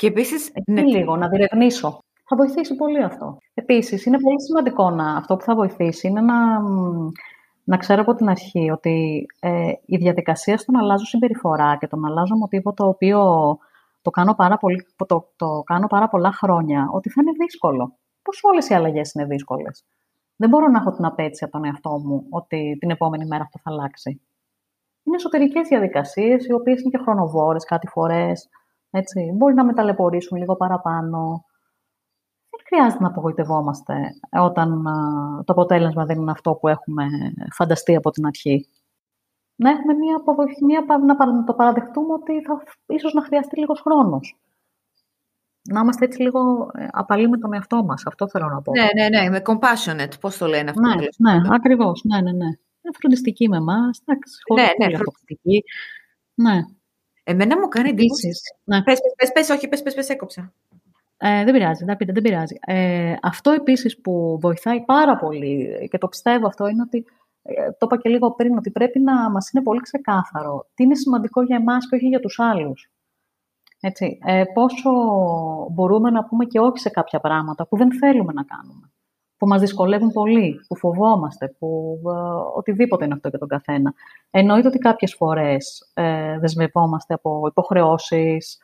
Και επίσης, Εκεί ναι, λίγο, να διερευνήσω. Θα βοηθήσει πολύ αυτό. Επίσης, είναι πολύ σημαντικό να, αυτό που θα βοηθήσει είναι να, μ, να ξέρω από την αρχή ότι ε, η διαδικασία στο να αλλάζω συμπεριφορά και το να αλλάζω μοτίβο το οποίο το κάνω πάρα, πολύ, το, το κάνω πάρα πολλά χρόνια, ότι θα είναι δύσκολο. Πώς όλες οι αλλαγές είναι δύσκολες; Δεν μπορώ να έχω την απέτηση από τον εαυτό μου ότι την επόμενη μέρα αυτό θα αλλάξει. Είναι εσωτερικές διαδικασίες, οι οποίες είναι και χρονοβόρες κάτι φορές. Έτσι. Μπορεί να με ταλαιπωρήσουν λίγο παραπάνω. Δεν χρειάζεται να απογοητευόμαστε όταν α, το αποτέλεσμα δεν είναι αυτό που έχουμε φανταστεί από την αρχή. Να έχουμε μια αποδοχή, μια, πα- να παρα- να το παραδεχτούμε ότι θα, ίσως να χρειαστεί λίγος χρόνος. Να είμαστε έτσι λίγο ε, απαλοί με τον εαυτό μας. Αυτό θέλω να πω. ναι, ναι, ναι, με compassionate, πώς το λένε αυτό. Ναι, τέλος ναι, πάντων. ακριβώς. Ναι, ναι, ναι. Είναι φροντιστική με εμάς. Εντάξει, χωρίς Ναι, ναι, πολύ φρο- αυτοκριτική. Ναι, Εμένα μου κάνει εντύπωση. επίσης. Ναι. Πες, πες, πες, πες, όχι, πες, πες, πες, έκοψα. Ε, δεν πειράζει, δεν, πειράζει, δεν πειράζει. Ε, αυτό επίσης που βοηθάει πάρα πολύ και το πιστεύω αυτό είναι ότι, ε, το είπα και λίγο πριν, ότι πρέπει να μας είναι πολύ ξεκάθαρο τι είναι σημαντικό για εμάς και όχι για τους άλλους. Έτσι, ε, πόσο μπορούμε να πούμε και όχι σε κάποια πράγματα που δεν θέλουμε να κάνουμε, που μας δυσκολεύουν πολύ, που φοβόμαστε, που ε, οτιδήποτε είναι αυτό για τον καθένα. Εννοείται ότι κάποιες φορές ε, δεσμευόμαστε από υποχρεώσεις,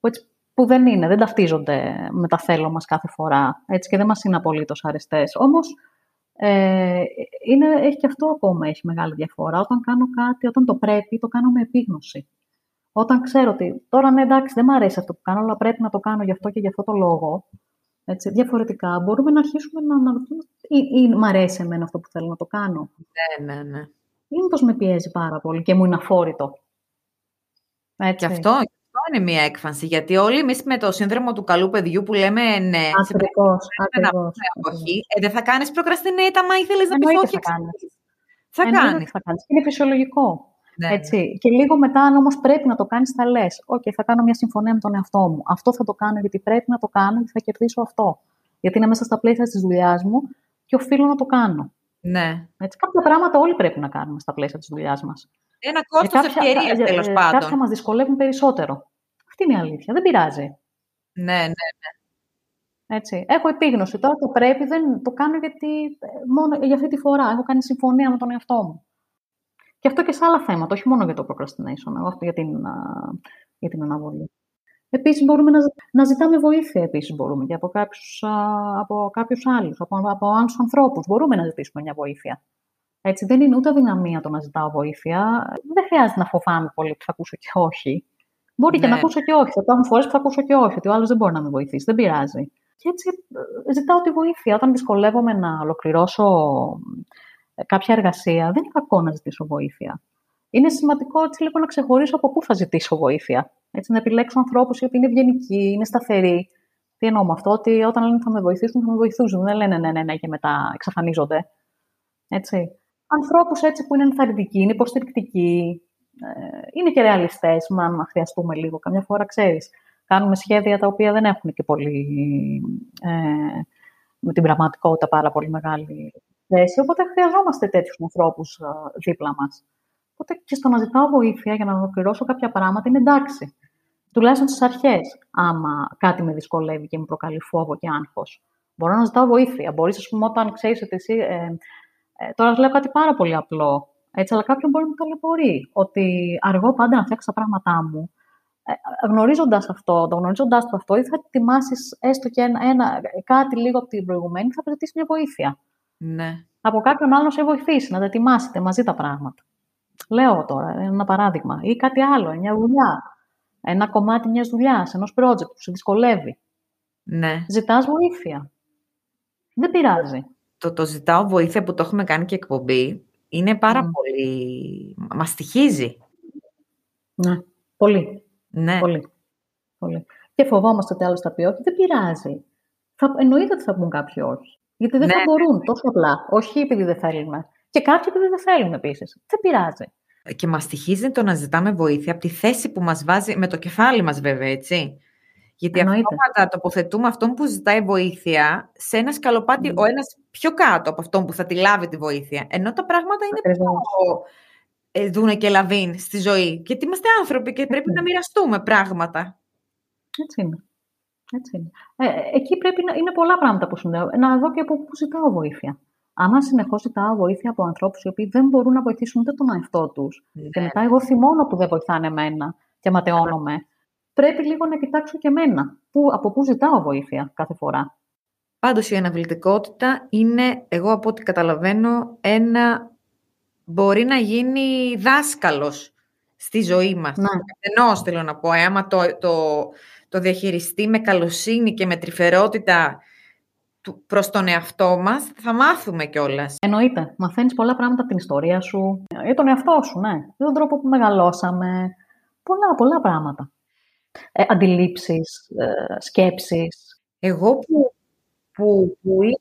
που, έτσι, που δεν είναι, δεν ταυτίζονται με τα θέλω μας κάθε φορά έτσι, και δεν μας είναι απολύτως αρεστές. Όμως, ε, είναι, έχει και αυτό ακόμα έχει μεγάλη διαφορά. Όταν κάνω κάτι, όταν το πρέπει, το κάνω με επίγνωση. Όταν ξέρω ότι τώρα ναι, εντάξει, δεν μου αρέσει αυτό που κάνω, αλλά πρέπει να το κάνω γι' αυτό και γι' αυτό το λόγο. Έτσι, διαφορετικά, μπορούμε να αρχίσουμε να αναρωτούμε ή, ή μ' αρέσει εμένα αυτό που θέλω να το κάνω; Ναι, ναι, ναι. Ή μήπως με πιέζει πάρα πολύ και μου είναι αφόρητο; Και Έτσι. αυτό, αυτό είναι μια έκφανση. Γιατί όλοι εμείς με το σύνδρομο του καλού παιδιού που λέμε ναι, σε Ακριβώς, να ακριβώς. πούμε όχι, ε, δεν θα κάνεις procrastinate άμα ήθελες να πεις Εννοείται όχι. θα κάνεις. εξ- Θα Εννοείται κάνεις. ότι Θα κάνεις. Είναι φυσιολογικό. Ναι. Έτσι. Και λίγο μετά, αν όμως πρέπει να το κάνεις, θα λες: ΟΚ, θα κάνω μια συμφωνία με τον εαυτό μου. Αυτό θα το κάνω γιατί πρέπει να το κάνω και θα κερδίσω αυτό. Γιατί είναι μέσα στα πλαίσια της δουλειάς μου και οφείλω να το κάνω. ναι. Έτσι. Κάποια πράγματα όλοι πρέπει να κάνουμε στα πλαίσια της δουλειάς μας. Ένα κόστος ευκαιρίας τέλος Κάποια πάντων. μας δυσκολεύουν περισσότερο. Αυτή είναι η αλήθεια. Δεν πειράζει. Ναι, ναι, ναι. Έτσι. Έχω επίγνωση. Τώρα το πρέπει, δεν το κάνω γιατί ε, μόνο για αυτή τη φορά έχω κάνει συμφωνία με τον εαυτό μου. Και αυτό και σε άλλα θέματα, όχι μόνο για το procrastination, αυτό για την, για την αναβολή. Επίσης μπορούμε να, να ζητάμε βοήθεια επίσης μπορούμε και από κάποιους, από κάποιους άλλους, από, από άλλους ανθρώπους. Μπορούμε να ζητήσουμε μια βοήθεια. Έτσι, δεν είναι ούτε αδυναμία το να ζητάω βοήθεια. Δεν χρειάζεται να φοβάμαι πολύ ότι θα ακούσω και όχι. Μπορεί ναι. και να ακούσω και όχι. Θα υπάρχουν φορές που θα ακούσω και όχι, ότι ο άλλος δεν μπορεί να με βοηθήσει. Δεν πειράζει. Και έτσι ε, ζητάω τη βοήθεια. Όταν δυσκολεύομαι να ολοκληρώσω ε, κάποια εργασία, δεν είναι κακό να ζητήσω βοήθεια. Είναι σημαντικό έτσι λίγο να ξεχωρίσω από πού θα ζητήσω βοήθεια. Έτσι, να επιλέξω ανθρώπους οι οποίοι είναι ευγενικοί, είναι σταθεροί. Τι εννοώ με αυτό, ότι όταν λένε θα με βοηθήσουν, θα με βοηθήσουν. Δεν λένε ναι, ναι, ναι και μετά εξαφανίζονται. Έτσι. Ανθρώπους έτσι που είναι ενθαρρυντικοί, είναι υποστηρικτικοί, ε, είναι και ρεαλιστές, αν χρειαστούμε λίγο. Καμιά φορά ξέρεις, κάνουμε σχέδια τα οποία δεν έχουν και πολύ ε, με την πραγματικότητα πάρα πολύ μεγάλη θέση. Οπότε χρειαζόμαστε τέτοιους ανθρώπους ε, δίπλα μας. Οπότε και στο να ζητάω βοήθεια για να ολοκληρώσω κάποια πράγματα είναι εντάξει. Τουλάχιστον στις αρχές, άμα κάτι με δυσκολεύει και με προκαλεί φόβο και άγχος. Μπορώ να ζητάω βοήθεια. Μπορείς, ας πούμε, όταν ξέρεις ότι εσύ. Ε, ε, τώρα λέω κάτι πάρα πολύ απλό. Έτσι, αλλά κάποιον μπορεί να με ταλαιπωρεί. Ότι αργώ πάντα να φτιάξω τα πράγματά μου. Ε, γνωρίζοντας αυτό, το γνωρίζοντα το αυτό, ή θα ετοιμάσεις έστω και ένα, ένα, κάτι λίγο από την προηγουμένη, θα ζητήσεις μια βοήθεια. Ναι. Από κάποιον άλλον σε βοηθήσει να τα ετοιμάσετε μαζί τα πράγματα. Λέω τώρα ένα παράδειγμα. Ή κάτι άλλο, μια δουλειά. Ένα κομμάτι μιας δουλειάς, ενός project που σε δυσκολεύει. Ναι. Ζητάς βοήθεια. Δεν πειράζει. Το, το ζητάω βοήθεια που το έχουμε κάνει και εκπομπή είναι πάρα πολύ... Μα στοιχίζει. Ναι, πολύ. Ναι. Πολύ. πολύ. Και φοβόμαστε ότι άλλος θα πει όχι. Δεν πειράζει. Θα, εννοείται ότι θα πούν κάποιοι όχι. Γιατί δεν θα ναι. μπορούν τόσο απλά. Όχι επειδή δεν θέλουμε. Και κάποιοι επειδή δεν θέλουν επίσης. Δεν πειράζει. Και μας στοιχίζει το να ζητάμε βοήθεια από τη θέση που μας βάζει, με το κεφάλι μας βέβαια, έτσι. Γιατί αυτόματα τοποθετούμε αυτόν που ζητάει βοήθεια σε ένα σκαλοπάτι, mm. ο ένας πιο κάτω από αυτόν που θα τη λάβει τη βοήθεια. Ενώ τα πράγματα είναι πιο ε, δούνε και λαβίν στη ζωή. Γιατί είμαστε άνθρωποι και πρέπει να μοιραστούμε πράγματα. Έτσι είναι. Έτσι είναι. Ε, εκεί πρέπει να είναι πολλά πράγματα που συνδέω. Να δω και από πού ζητάω βοήθεια. Άμα συνεχώς ζητάω βοήθεια από ανθρώπους οι οποίοι δεν μπορούν να βοηθήσουν ούτε τον εαυτό τους, ναι. και μετά εγώ θυμώνω που δεν βοηθάνε εμένα και ματαιώνομαι, πρέπει λίγο να κοιτάξω και εμένα. Που, από πού ζητάω βοήθεια κάθε φορά. Πάντως η αναβλητικότητα είναι, εγώ από ό,τι καταλαβαίνω, ένα μπορεί να γίνει δάσκαλος στη ζωή μας. Ναι. Ενώ θέλω να πω, άμα το, το, το διαχειριστεί με καλοσύνη και με τρυφερότητα προς τον εαυτό μας, θα μάθουμε κιόλας. Εννοείται. Μαθαίνεις πολλά πράγματα από την ιστορία σου, για τον εαυτό σου, ναι. Για τον τρόπο που μεγαλώσαμε. Πολλά, πολλά πράγματα ε, αντιλήψεις, ε, σκέψεις. Εγώ που, που, που είμαι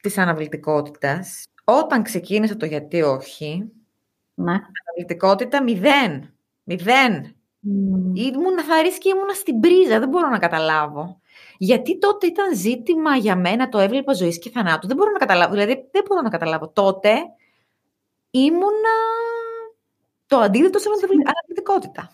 της αναβλητικότητας, όταν ξεκίνησα το γιατί όχι, ναι. αναβλητικότητα μηδέν. Μηδέν. Mm. Ήμουν θαρής και ήμουν στην πρίζα, δεν μπορώ να καταλάβω. Γιατί τότε ήταν ζήτημα για μένα, το έβλεπα ζωής και θανάτου. Δεν μπορώ να καταλάβω. Δηλαδή, δεν μπορώ να καταλάβω. Τότε ήμουνα το αντίθετο σε αναβλητικότητα.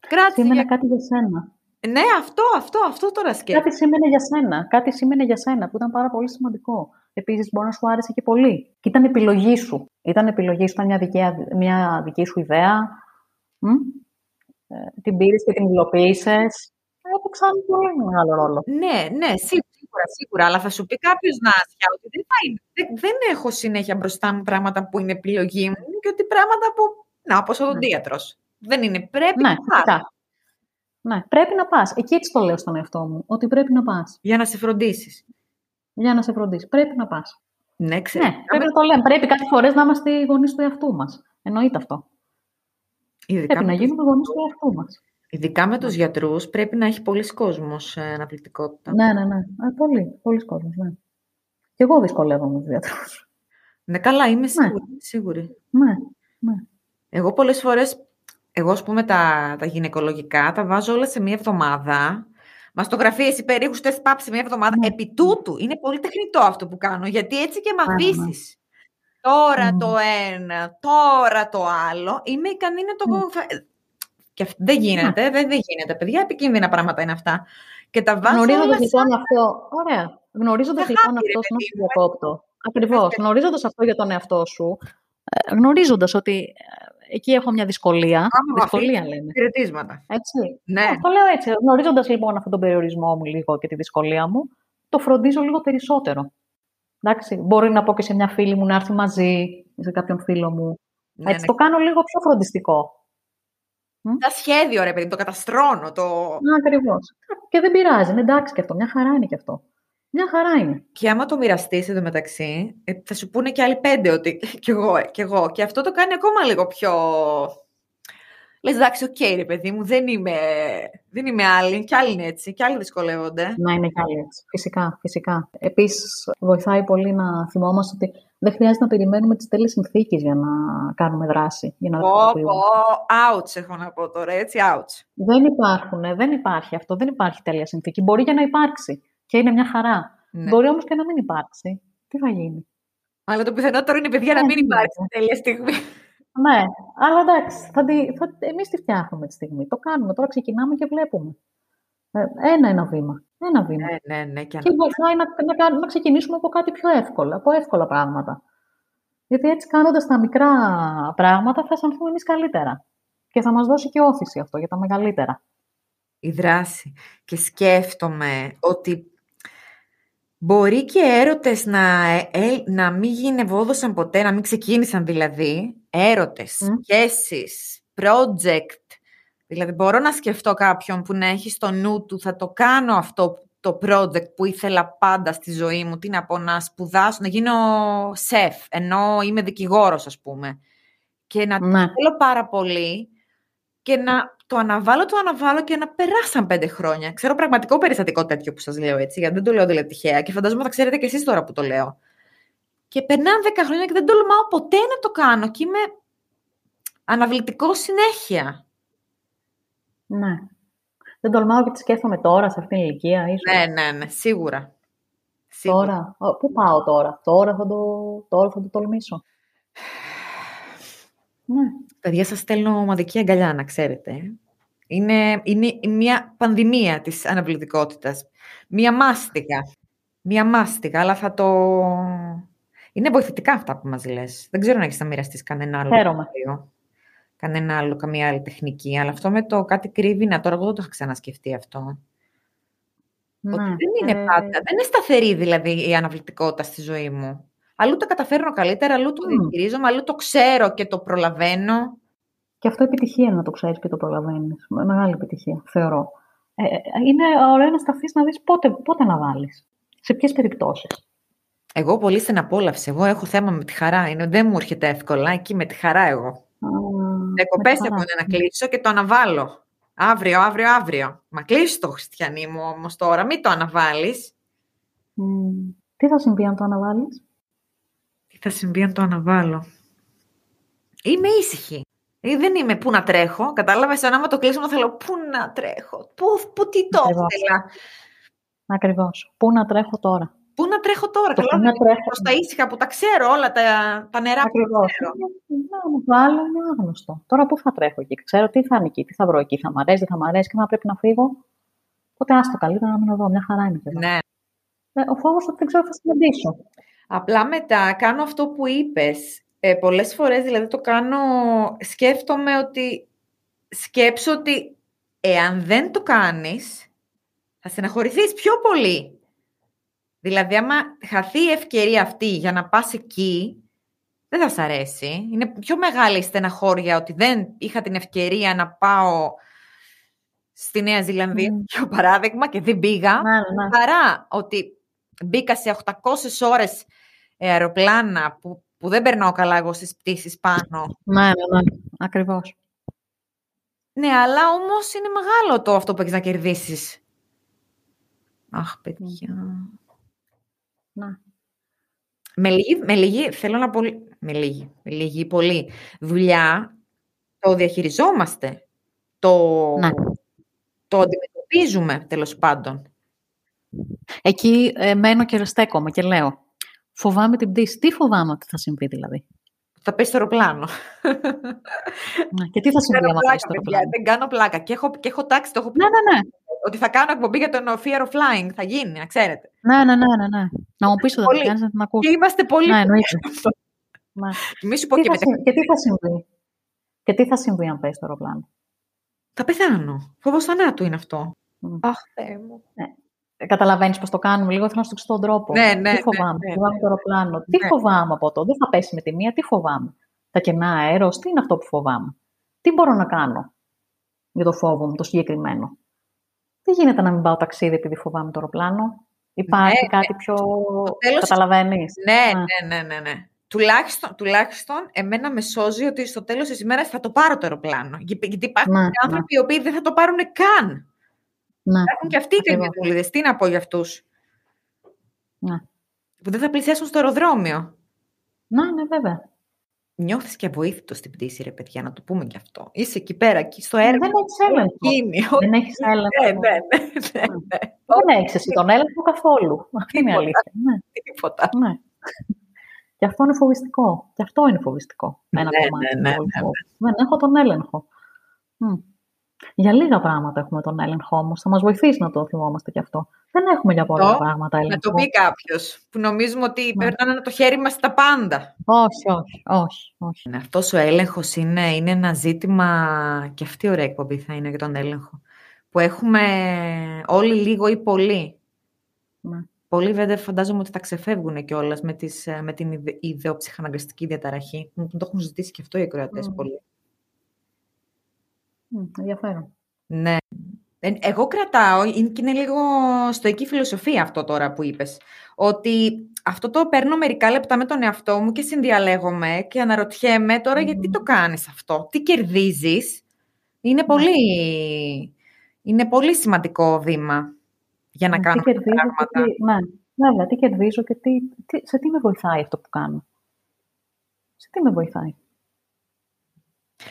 Κράτησε. Σήμαινε κάτι για σένα. Ναι, αυτό, αυτό, αυτό τώρα σκέφτομαι. Κάτι σήμαινε για σένα. Κάτι σήμαινε για σένα που ήταν πάρα πολύ σημαντικό. Επίσης, μπορεί να σου άρεσε και πολύ. Και ήταν επιλογή σου. Ήταν επιλογή σου, ήταν μια δική, μια δική σου ιδέα. Μ; Ε, την πήρες και την υλοποίησες. Έπαιξαν πολύ μεγάλο ρόλο. Ναι, ναι, σίγουρα, σίγουρα. Αλλά θα σου πει κάποιος να ότι δεν, θα είναι. Δεν, δεν, έχω συνέχεια μπροστά μου πράγματα που είναι επιλογή μου και ότι πράγματα που. Να, όπως ο δοντίατρος. Δεν είναι. Πρέπει ναι, να πας. Ναι, πρέπει να πας. Εκεί έτσι το λέω στον εαυτό μου, ότι πρέπει να πας. Για να σε φροντίσεις. Για να σε φροντίσεις. Πρέπει να πας. Ναι, ξέρω. Ναι, πρέπει να το λέμε. Πρέπει κάτι φορές να είμαστε οι γονείς του εαυτού μας. Εννοείται αυτό. Ειδικά πρέπει να γίνουμε γονείς του εαυτού μας. Ειδικά με τους γιατρούς πρέπει να έχει πολλοί κόσμος ε, αναπληκτικότητα. Ναι, ναι, ναι. Ε, πολύ, πολλοί κόσμος, ναι. Και εγώ δυσκολεύομαι με τους γιατρούς. Ναι, καλά, είμαι σίγουρη. Ναι. σίγουρη. Ναι, ναι. Εγώ πολλές φορές εγώ, ας πούμε, τα, τα γυναικολογικά τα βάζω όλα σε μία εβδομάδα. Μαστογραφίε, περίχους, τε πάψει μία εβδομάδα. Mm. Επί τούτου είναι πολύ τεχνητό αυτό που κάνω, γιατί έτσι και με αφήσεις. Τώρα το ένα, τώρα το άλλο. Είμαι ικανή να το. Mm. Και δεν γίνεται, δεν, δεν γίνεται. Παιδιά, επικίνδυνα πράγματα είναι αυτά. Και τα βάζω Γνωρίζοντα λοιπόν αυτό. Ωραία. Γνωρίζοντα λοιπόν αυτό, συγγνώμη που διακόπτω. Ακριβώς. Γνωρίζοντας αυτό για τον εαυτό σου, ε, γνωρίζοντας ότι ε, εκεί έχω μια δυσκολία. Άμα δυσκολία αφήνεις λέμε. Χαιρετίσματα. Έτσι. Ναι. Ε, το λέω έτσι. Γνωρίζοντας λοιπόν αυτόν τον περιορισμό μου λίγο και τη δυσκολία μου, το φροντίζω λίγο περισσότερο. Εντάξει, μπορεί να πω και σε μια φίλη μου να έρθει μαζί, ή σε κάποιον φίλο μου. Ναι, έτσι, ναι. το κάνω λίγο πιο φροντιστικό. Τα σχέδιο, ρε παιδί, το καταστρώνω. Το... Ακριβώς. Και δεν πειράζει. Είναι εντάξει και αυτό. Μια χαρά είναι και αυτό. Μια χαρά είναι. Και άμα το μοιραστείς εντωμεταξύ, ε, θα σου πούνε και άλλοι πέντε ότι κι εγώ, κι εγώ. Και αυτό το κάνει ακόμα λίγο πιο. Λες, εντάξει, ΟΚ, ρε παιδί μου, δεν είμαι, δεν είμαι άλλη. Κι άλλοι είναι έτσι, κι άλλοι δυσκολεύονται. Να είναι κι άλλοι έτσι. Φυσικά, φυσικά. Επίσης, βοηθάει πολύ να θυμόμαστε ότι δεν χρειάζεται να περιμένουμε τις τέλειες συνθήκες για να κάνουμε δράση. Για να Πω, δραστηριοποιούμε. πω, ouch έχω να πω τώρα, έτσι, ouch. Δεν υπάρχουν, ε, δεν υπάρχει αυτό. Δεν υπάρχει τέλεια συνθήκη. Μπορεί και να υπάρξει. Και είναι μια χαρά. Ναι. Μπορεί όμως και να μην υπάρξει. Τι θα γίνει; Αλλά το πιθανότερο είναι, παιδιά, να Ε, μην ναι. υπάρξει τέλεια στιγμή. Ναι, αλλά εντάξει, θα τη, θα, εμείς τη φτιάχνουμε τη στιγμή. Το κάνουμε, τώρα ξεκινάμε και βλέπουμε. Ε, ένα-ένα βήμα. Ένα βήμα. ναι, ναι, ναι. Και Και βοηθάει να, να, κάνουμε- να ξεκινήσουμε από κάτι πιο εύκολο, από εύκολα πράγματα. Γιατί έτσι κάνοντας τα μικρά πράγματα θα αισθανθούμε εμείς καλύτερα. Και θα μας δώσει και όθηση αυτό για τα μεγαλύτερα. η δράση. Και σκέφτομαι ότι μπορεί και έρωτες να, ε, να μην γινευόδωσαν ποτέ, να μην ξεκίνησαν δηλαδή. Έρωτες, Μμ. σχέσεις, project. Δηλαδή μπορώ να σκεφτώ κάποιον που να έχει στο νου του θα το κάνω αυτό το project που ήθελα πάντα στη ζωή μου. Τι να πω, να σπουδάσω, να γίνω σεφ, ενώ είμαι δικηγόρος ας πούμε. Και να Ναι. θέλω πάρα πολύ και να το αναβάλω, το αναβάλω και να περάσαν πέντε χρόνια. Ξέρω πραγματικό περιστατικό τέτοιο που σας λέω έτσι, γιατί δεν το λέω δηλαδή τυχαία και φαντάζομαι θα ξέρετε και εσείς τώρα που το λέω. Και περνάνε δέκα χρόνια και δεν τολμάω ποτέ να το κάνω και είμαι αναβλητικό συνέχεια. Ναι. Δεν τολμάω και τη σκέφτομαι τώρα, σε αυτήν την ηλικία. Ίσως. Ναι, ναι, ναι, σίγουρα. Σίγουρα. Τώρα. Ω, Πού πάω τώρα; Τώρα θα το, τώρα θα το τολμήσω. Ναι. Παιδιά, σας στέλνω ομαδική αγκαλιά, να ξέρετε. Είναι, είναι μια πανδημία της αναβλητικότητας. Μια μάστιγα. Μια μάστιγα, αλλά θα το... Είναι βοηθητικά αυτά που μας λες. Δεν ξέρω αν έχεις να μοιραστείς κανένα άλλο. Χαίρομαι. βιβλίο, Κανένα άλλο, καμία άλλη τεχνική. Αλλά αυτό με το κάτι κρύβει, να τώρα εγώ δεν το είχα ξανασκεφτεί αυτό. Ότι ναι. δεν είναι Ε, πάντα, δεν είναι σταθερή δηλαδή η αναβλητικότητα στη ζωή μου. Αλλού τα καταφέρνω καλύτερα, αλλού το Μμ. διαχειρίζομαι, αλλού το ξέρω και το προλαβαίνω. Και αυτό επιτυχία είναι να το ξέρεις και το προλαβαίνεις. Μεγάλη επιτυχία, θεωρώ. Ε, ε, είναι ωραίο να σταθείς να δεις πότε, πότε να βάλεις. Σε ποιες περιπτώσεις. Εγώ πολύ στεναπόλαυση. Εγώ έχω θέμα με τη χαρά. Είναι, δεν μου έρχεται εύκολα. Εκεί με τη χαρά εγώ. Δεκοπέ έχω να κλείσω και το αναβάλω. Αύριο, αύριο, αύριο. Μα κλείσει το χριστιανή μου όμως τώρα. Μην το αναβάλεις. Τι θα συμβεί αν το αναβάλεις; Τι θα συμβεί αν το αναβάλω; Είμαι ήσυχη. Ε, δεν είμαι πού να τρέχω; Κατάλαβες, αν άμα το κλείσουμε θέλω πού να τρέχω; Πού, πού τι το Ακριβώς. ήθελα; Ακριβώς. Πού να τρέχω τώρα; Πού να τρέχω τώρα. Το Καλά, πού να τρέχω. προς τα ήσυχα που τα ξέρω όλα τα, τα νερά που Ακριβώς. ξέρω. Να μου βάλω είναι άγνωστο. Τώρα πού θα τρέχω εκεί. Ξέρω τι θα είναι εκεί, τι θα βρω εκεί. Θα μ' αρέσει, δεν θα μ' αρέσει και να πρέπει να φύγω. Οπότε άστο καλύτερα να μείνω εδώ. Μια χαρά είναι. και εδώ. Ναι. Ε, ο φόβος ότι δεν ξέρω τι θα συναντήσω. Απλά μετά κάνω αυτό που είπες. Ε, πολλές φορές δηλαδή το κάνω, σκέφτομαι ότι, σκέψω ότι εάν δεν το κάνεις, θα στεναχωρηθείς πιο πολύ. Δηλαδή άμα χαθεί η ευκαιρία αυτή για να πας εκεί, δεν θα σ' αρέσει. Είναι πιο μεγάλη η στεναχώρια ότι δεν είχα την ευκαιρία να πάω στη Νέα Ζηλανδία, Μμμ. για παράδειγμα, και δεν πήγα Ναι, ναι. παρά ότι μπήκα σε 800 ώρες ε, αεροπλάνα που, που δεν περνάω καλά εγώ στις πτήσεις πάνω. Ναι, ναι, ναι. Ακριβώς. Ναι, αλλά όμως είναι μεγάλο το αυτό που έχεις να κερδίσεις. Αχ, παιδιά. Ναι. Με λίγη, με λίγη, θέλω να πω, με λίγη, με λίγη ή πολύ δουλειά, το διαχειριζόμαστε. Το, Ναι. το αντιμετωπίζουμε, τέλος πάντων. Εκεί ε, μένω και στέκομαι και λέω, φοβάμαι την πτήση. Τι φοβάμαι ότι θα συμβεί δηλαδή; Θα πέσει το αεροπλάνο. Ναι. Και τι θα συμβεί άμα πέσει το αεροπλάνο; Δεν κάνω πλάκα. Και έχω, και έχω τάξει, το έχω πει. Ναι, ναι, ναι. Ότι θα κάνω εκπομπή για τον Fear of Flying. Θα γίνει, να ξέρετε. Ναι, ναι, ναι, ναι. ναι. Να μου πεις ότι θα κάνεις να την ακούσεις. Και είμαστε πολύ... Ναι, εννοείται. ναι. Μη σου πω Τι και θα μετά. συ- Και τι θα συμβεί; Και τι θα συμβεί αν πέσει το αεροπλάνο; Θα πεθάνω. Φόβος θανάτου είναι αυτό. Μμ. Αχ, Θεέ μου. Καταλαβαίνεις πώ το κάνουμε. Λίγο θέλω να σου τον τρόπο. Ναι, ναι, τι φοβάμαι; ναι, ναι, φοβάμαι το αεροπλάνο. Τι Ναι. φοβάμαι από το. Δεν θα πέσει με τη μία. Τι φοβάμαι; Τα κενά αέρος. Τι είναι αυτό που φοβάμαι; Τι μπορώ να κάνω για το φόβο μου, το συγκεκριμένο; Δεν γίνεται να μην πάω ταξίδι επειδή φοβάμαι το αεροπλάνο. Υπάρχει Ναι, κάτι πιο. τέλος- Καταλαβαίνεις. Ναι, Α. ναι, ναι, ναι, ναι. Τουλάχιστον, τουλάχιστον εμένα με σώζει ότι στο τέλος της ημέρας θα το πάρω το αεροπλάνο. Γι- Γιατί υπάρχουν Ναι, και άνθρωποι οι οποίοι δεν θα το πάρουν καν. Ναι, Έχουν και αυτοί οι Ακριβώς. καημενούλιδες. Τι να πω για αυτούς; ναι. Που δεν θα πλησιάσουν στο αεροδρόμιο. ναι, ναι, βέβαια. Νιώθεις και αβοήθητος στην πτήση, ρε παιδιά, να το πούμε κι αυτό. Είσαι εκεί πέρα, εκεί στο έργο. δεν έχεις έλεγχο. Γίνει. Δεν έχεις έλεγχο. Ναι, ναι, ναι, ναι, ναι. Δεν έχεις εσύ τον έλεγχο καθόλου. Αυτή είναι η Τίποτα. αλήθεια. Ναι. Τίποτα. Ναι. Και αυτό είναι φοβιστικό. Και αυτό είναι φοβιστικό. Ένα Ναι, κομμάτι ναι, του ναι, όλου ναι, φόβου. Δεν έχω τον έλεγχο. Μμ. Για λίγα πράγματα έχουμε τον έλεγχο όμω. Θα μας βοηθήσει να το θυμόμαστε κι αυτό. Δεν έχουμε για πολλά Αυτό, πράγματα έλεγχο. Να το πει κάποιος που νομίζουμε ότι Ναι. πρέπει να είναι το χέρι μας στα πάντα. Όχι, όχι, όχι. όχι. Αυτός ο έλεγχος είναι, είναι ένα ζήτημα και αυτή η ωραία εκπομπή θα είναι για τον έλεγχο. Που έχουμε όλοι λίγο ή πολύ. Ναι. Πολλοί βέβαια φαντάζομαι ότι θα ξεφεύγουν κιόλας με, τις, ε, με την ιδε- ιδεοψυχαναγκαστική διαταραχή. Μου το έχουν ζητήσει και αυτό οι ακροατές Μμ. πολύ. Μ, ενδιαφέρον. Ναι. Ε, Εγώ κρατάω, είναι- και είναι λίγο στοική φιλοσοφία αυτό τώρα που είπες, ότι αυτό το παίρνω μερικά λεπτά με τον εαυτό μου και συνδιαλέγομαι και αναρωτιέμαι τώρα Μμμ. γιατί το κάνεις αυτό, τι κερδίζεις. Είναι Ναι. πολύ, είναι πολύ σημαντικό βήμα για να Ε, κάνω τι αυτά τα κερδίζω και πράγματα. τι, ναι, βέβαια, τι κερδίζω και τι, τι, σε τι με βοηθάει αυτό που κάνω; Σε τι με βοηθάει;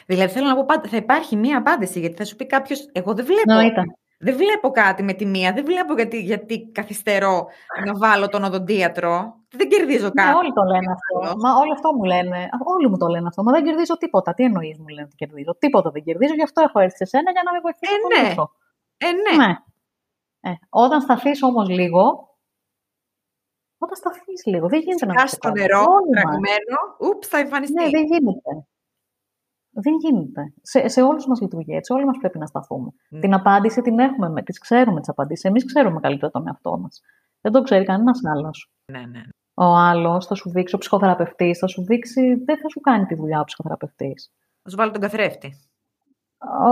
Δηλαδή θέλω να πω πάντα, θα υπάρχει μία απάντηση, γιατί θα σου πει κάποιος, εγώ δεν βλέπω, Εννοείται. δεν βλέπω κάτι με τη μία, δεν βλέπω γιατί, γιατί καθυστερώ να βάλω τον οδοντίατρο, δεν κερδίζω Ναι, κάτι. όλοι το λένε αυτό. Μα όλο αυτό μου λένε. Όλοι μου το λένε αυτό. Μα δεν κερδίζω τίποτα. Τι εννοείς, μου λένε ότι κερδίζω; Τίποτα δεν κερδίζω, γι' αυτό έχω έρθει σε σένα για να με βοηθήσεις. Ε, να το ναι. λύσω. Ε, ναι. ναι. Ε, όταν σταθεί όμως λίγο. Όταν σταθεί λίγο. Δεν γίνεται να Σκάς είσαι στο κόμμα. νερό, Όλοι μας. τραγμένο, ουπ, θα εμφανιστεί. Ναι, δεν γίνεται. Δεν γίνεται. Σε, σε όλους μας λειτουργεί έτσι. Όλοι μας πρέπει να σταθούμε. Μμ. Την απάντηση την έχουμε, με, τις ξέρουμε τις απαντήσεις. Εμείς ξέρουμε καλύτερα τον εαυτό μας. Δεν το ξέρει κανένας άλλος. Ναι, ναι. Ο άλλος θα σου δείξει, ο ψυχοθεραπευτής θα σου δείξει, δεν θα σου κάνει τη δουλειά ο ψυχοθεραπευτής. Θα σου βάλω τον καθρέφτη.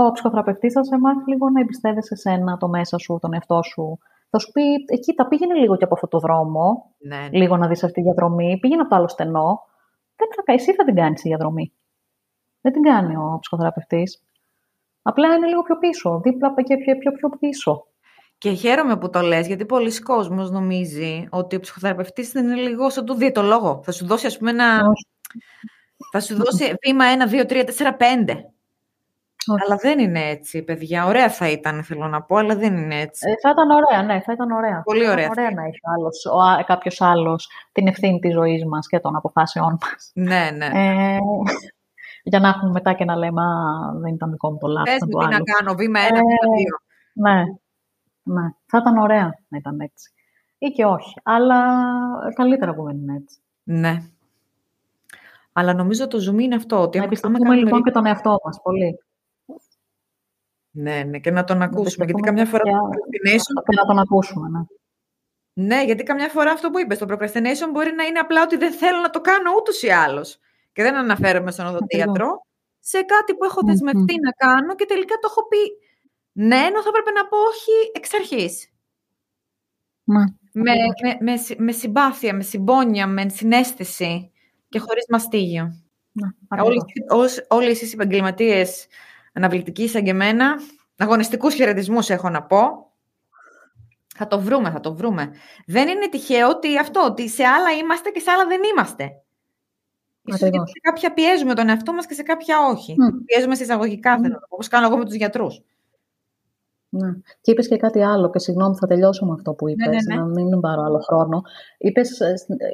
Ο ψυχοθεραπευτής θα σε μάθει λίγο να εμπιστεύεσαι εσένα, το μέσα σου, τον εαυτό σου. Θα σου πει, εκεί τα πήγαινε λίγο και από αυτό το δρόμο, Ναι, ναι. λίγο να δεις αυτή τη διαδρομή, πήγαινε από το άλλο στενό. Δεν θα, εσύ θα την κάνεις τη διαδρομή. Δεν την κάνει ο ψυχοθεραπευτής. Απλά είναι λίγο πιο πίσω, δίπλα και πιο, πιο, πιο πίσω. Και χαίρομαι που το λες, γιατί πολλοί κόσμος νομίζει ότι ο ψυχοθεραπευτής είναι λίγο σαν το διαιτολόγο. Θα σου δώσει, ας πούμε, ένα... Όχι. Θα σου δώσει βήμα 1, 2, 3, 4, 5. Όχι. Αλλά δεν είναι έτσι, παιδιά. Ωραία θα ήταν, θέλω να πω, αλλά δεν είναι έτσι. Ε, θα ήταν ωραία, ναι, θα ήταν ωραία. Πολύ Θα ωραία ήταν θα ωραία να έχει άλλος, ο, α- κάποιος άλλος την ευθύνη της ζωής μας και των αποφάσεών μας. Ναι, ναι. Ε, για να έχουμε μετά και να λέμε «Α, δεν ήταν δικό μου το λάθος, Πες ήταν μου το τι να άλλο». κάνω, βήμα 1, Ε, βήμα 2. Ναι, ναι. Θα ήταν ωραία να ήταν έτσι. Ή και όχι. Αλλά καλύτερα που δεν είναι έτσι. Ναι. Αλλά νομίζω το zoom είναι αυτό. Ότι Να άμα- άμα εμπιστευτούμε κάνουμε λοιπόν λίγο- και τον εαυτό μας πολύ. Ναι, ναι, και να τον ακούσουμε. Γιατί εμπιστευτούμε καμιά φορά και- το procrastination Και να τον ακούσουμε, ναι. Ναι, γιατί καμιά φορά αυτό που είπες, το procrastination μπορεί να είναι απλά ότι δεν θέλω να το κάνω ούτως ή άλλως. Και δεν αναφέρομαι στον οδοντίατρο, σε κάτι που έχω Μμμ. δεσμευτεί να κάνω και τελικά το έχω πει ναι, ενώ θα έπρεπε να πω όχι εξ αρχής. Ναι. Με, Ακριβώς. με, με, συ- με συμπάθεια, με συμπόνια, με συνέστηση και χωρίς μαστίγιο. ναι. Όλοι, ακριβώς. όσοι- όλοι εσείς οι επαγγελματίες αναβλητικοί σαν και εμένα, αγωνιστικούς χαιρετισμούς έχω να πω, θα το βρούμε, θα το βρούμε. Δεν είναι τυχαίο ότι αυτό, ότι σε άλλα είμαστε και σε άλλα δεν είμαστε. Ίσως γιατί Ακριβώς. σε κάποια πιέζουμε τον εαυτό μας και σε κάποια όχι. Μμ. Πιέζουμε σε εισαγωγικά, Μμ. θέλω να πω, όπως κάνω εγώ με τους γιατρούς. Ναι. Και είπες και κάτι άλλο, και συγγνώμη, θα τελειώσω με αυτό που είπες, ναι, ναι. να μην πάρω άλλο χρόνο. Είπες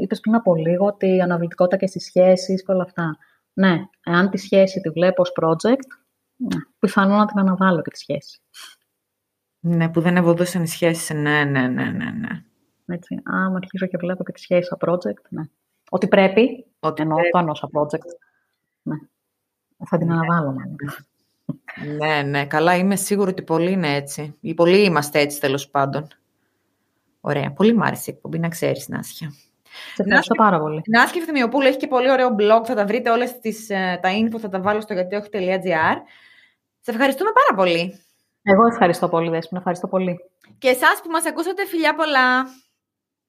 είπες πριν από λίγο ότι η αναβλητικότητα και στις σχέσεις και όλα αυτά. Ναι, εάν τη σχέση τη βλέπω ως project, ναι, πιθανόν να την αναβάλω και τη σχέση. Ναι, που δεν ευωδούσαν οι σχέσεις. Ναι, ναι, ναι, ναι, ναι. Έτσι, άμα αρχίζω και βλέπω και τη σχέση σαν project, ναι. Ότι πρέπει, Ότι εννοώ πρέπει. το εννοώ σαν project, ναι. Θα την ναι. αναβάλω, ναι, ναι, καλά. Είμαι σίγουρη ότι πολλοί είναι έτσι. Ή πολλοί είμαστε έτσι, τέλος πάντων. Ωραία. Πολύ μ' άρεσε η εκπομπή, να ξέρεις, Νάσια. Σε ευχαριστώ πάρα πολύ. Νάσια Φθημιοπούλου έχει και πολύ ωραίο blog. Θα τα βρείτε όλες τις, ε, τα info, θα τα βάλω στο γιατιόχι.gr. Σε ευχαριστούμε πάρα πολύ. Εγώ ευχαριστώ πολύ, Δέσποινα. Ευχαριστώ πολύ. Και εσάς που μας ακούσατε, φιλιά πολλά.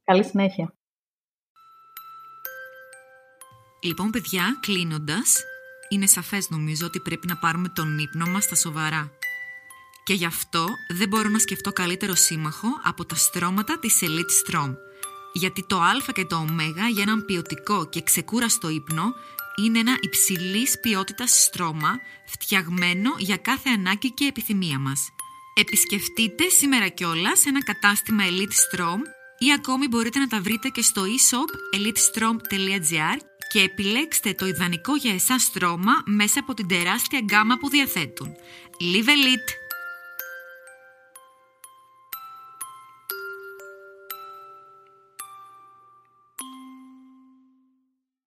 Καλή συνέχεια. Λοιπόν, παιδιά, κλείνοντας, είναι σαφές νομίζω ότι πρέπει να πάρουμε τον ύπνο μας στα σοβαρά. Και γι' αυτό δεν μπορώ να σκεφτώ καλύτερο σύμμαχο από τα στρώματα της Elite Strom. Γιατί το α και το ω για έναν ποιοτικό και ξεκούραστο ύπνο είναι ένα υψηλής ποιότητας στρώμα φτιαγμένο για κάθε ανάγκη και επιθυμία μας. Επισκεφτείτε σήμερα κιόλας ένα κατάστημα Elite Strom ή ακόμη μπορείτε να τα βρείτε και στο e-shop elitestrom.gr και επιλέξτε το ιδανικό για εσάς στρώμα μέσα από την τεράστια γκάμα που διαθέτουν. Live Elite!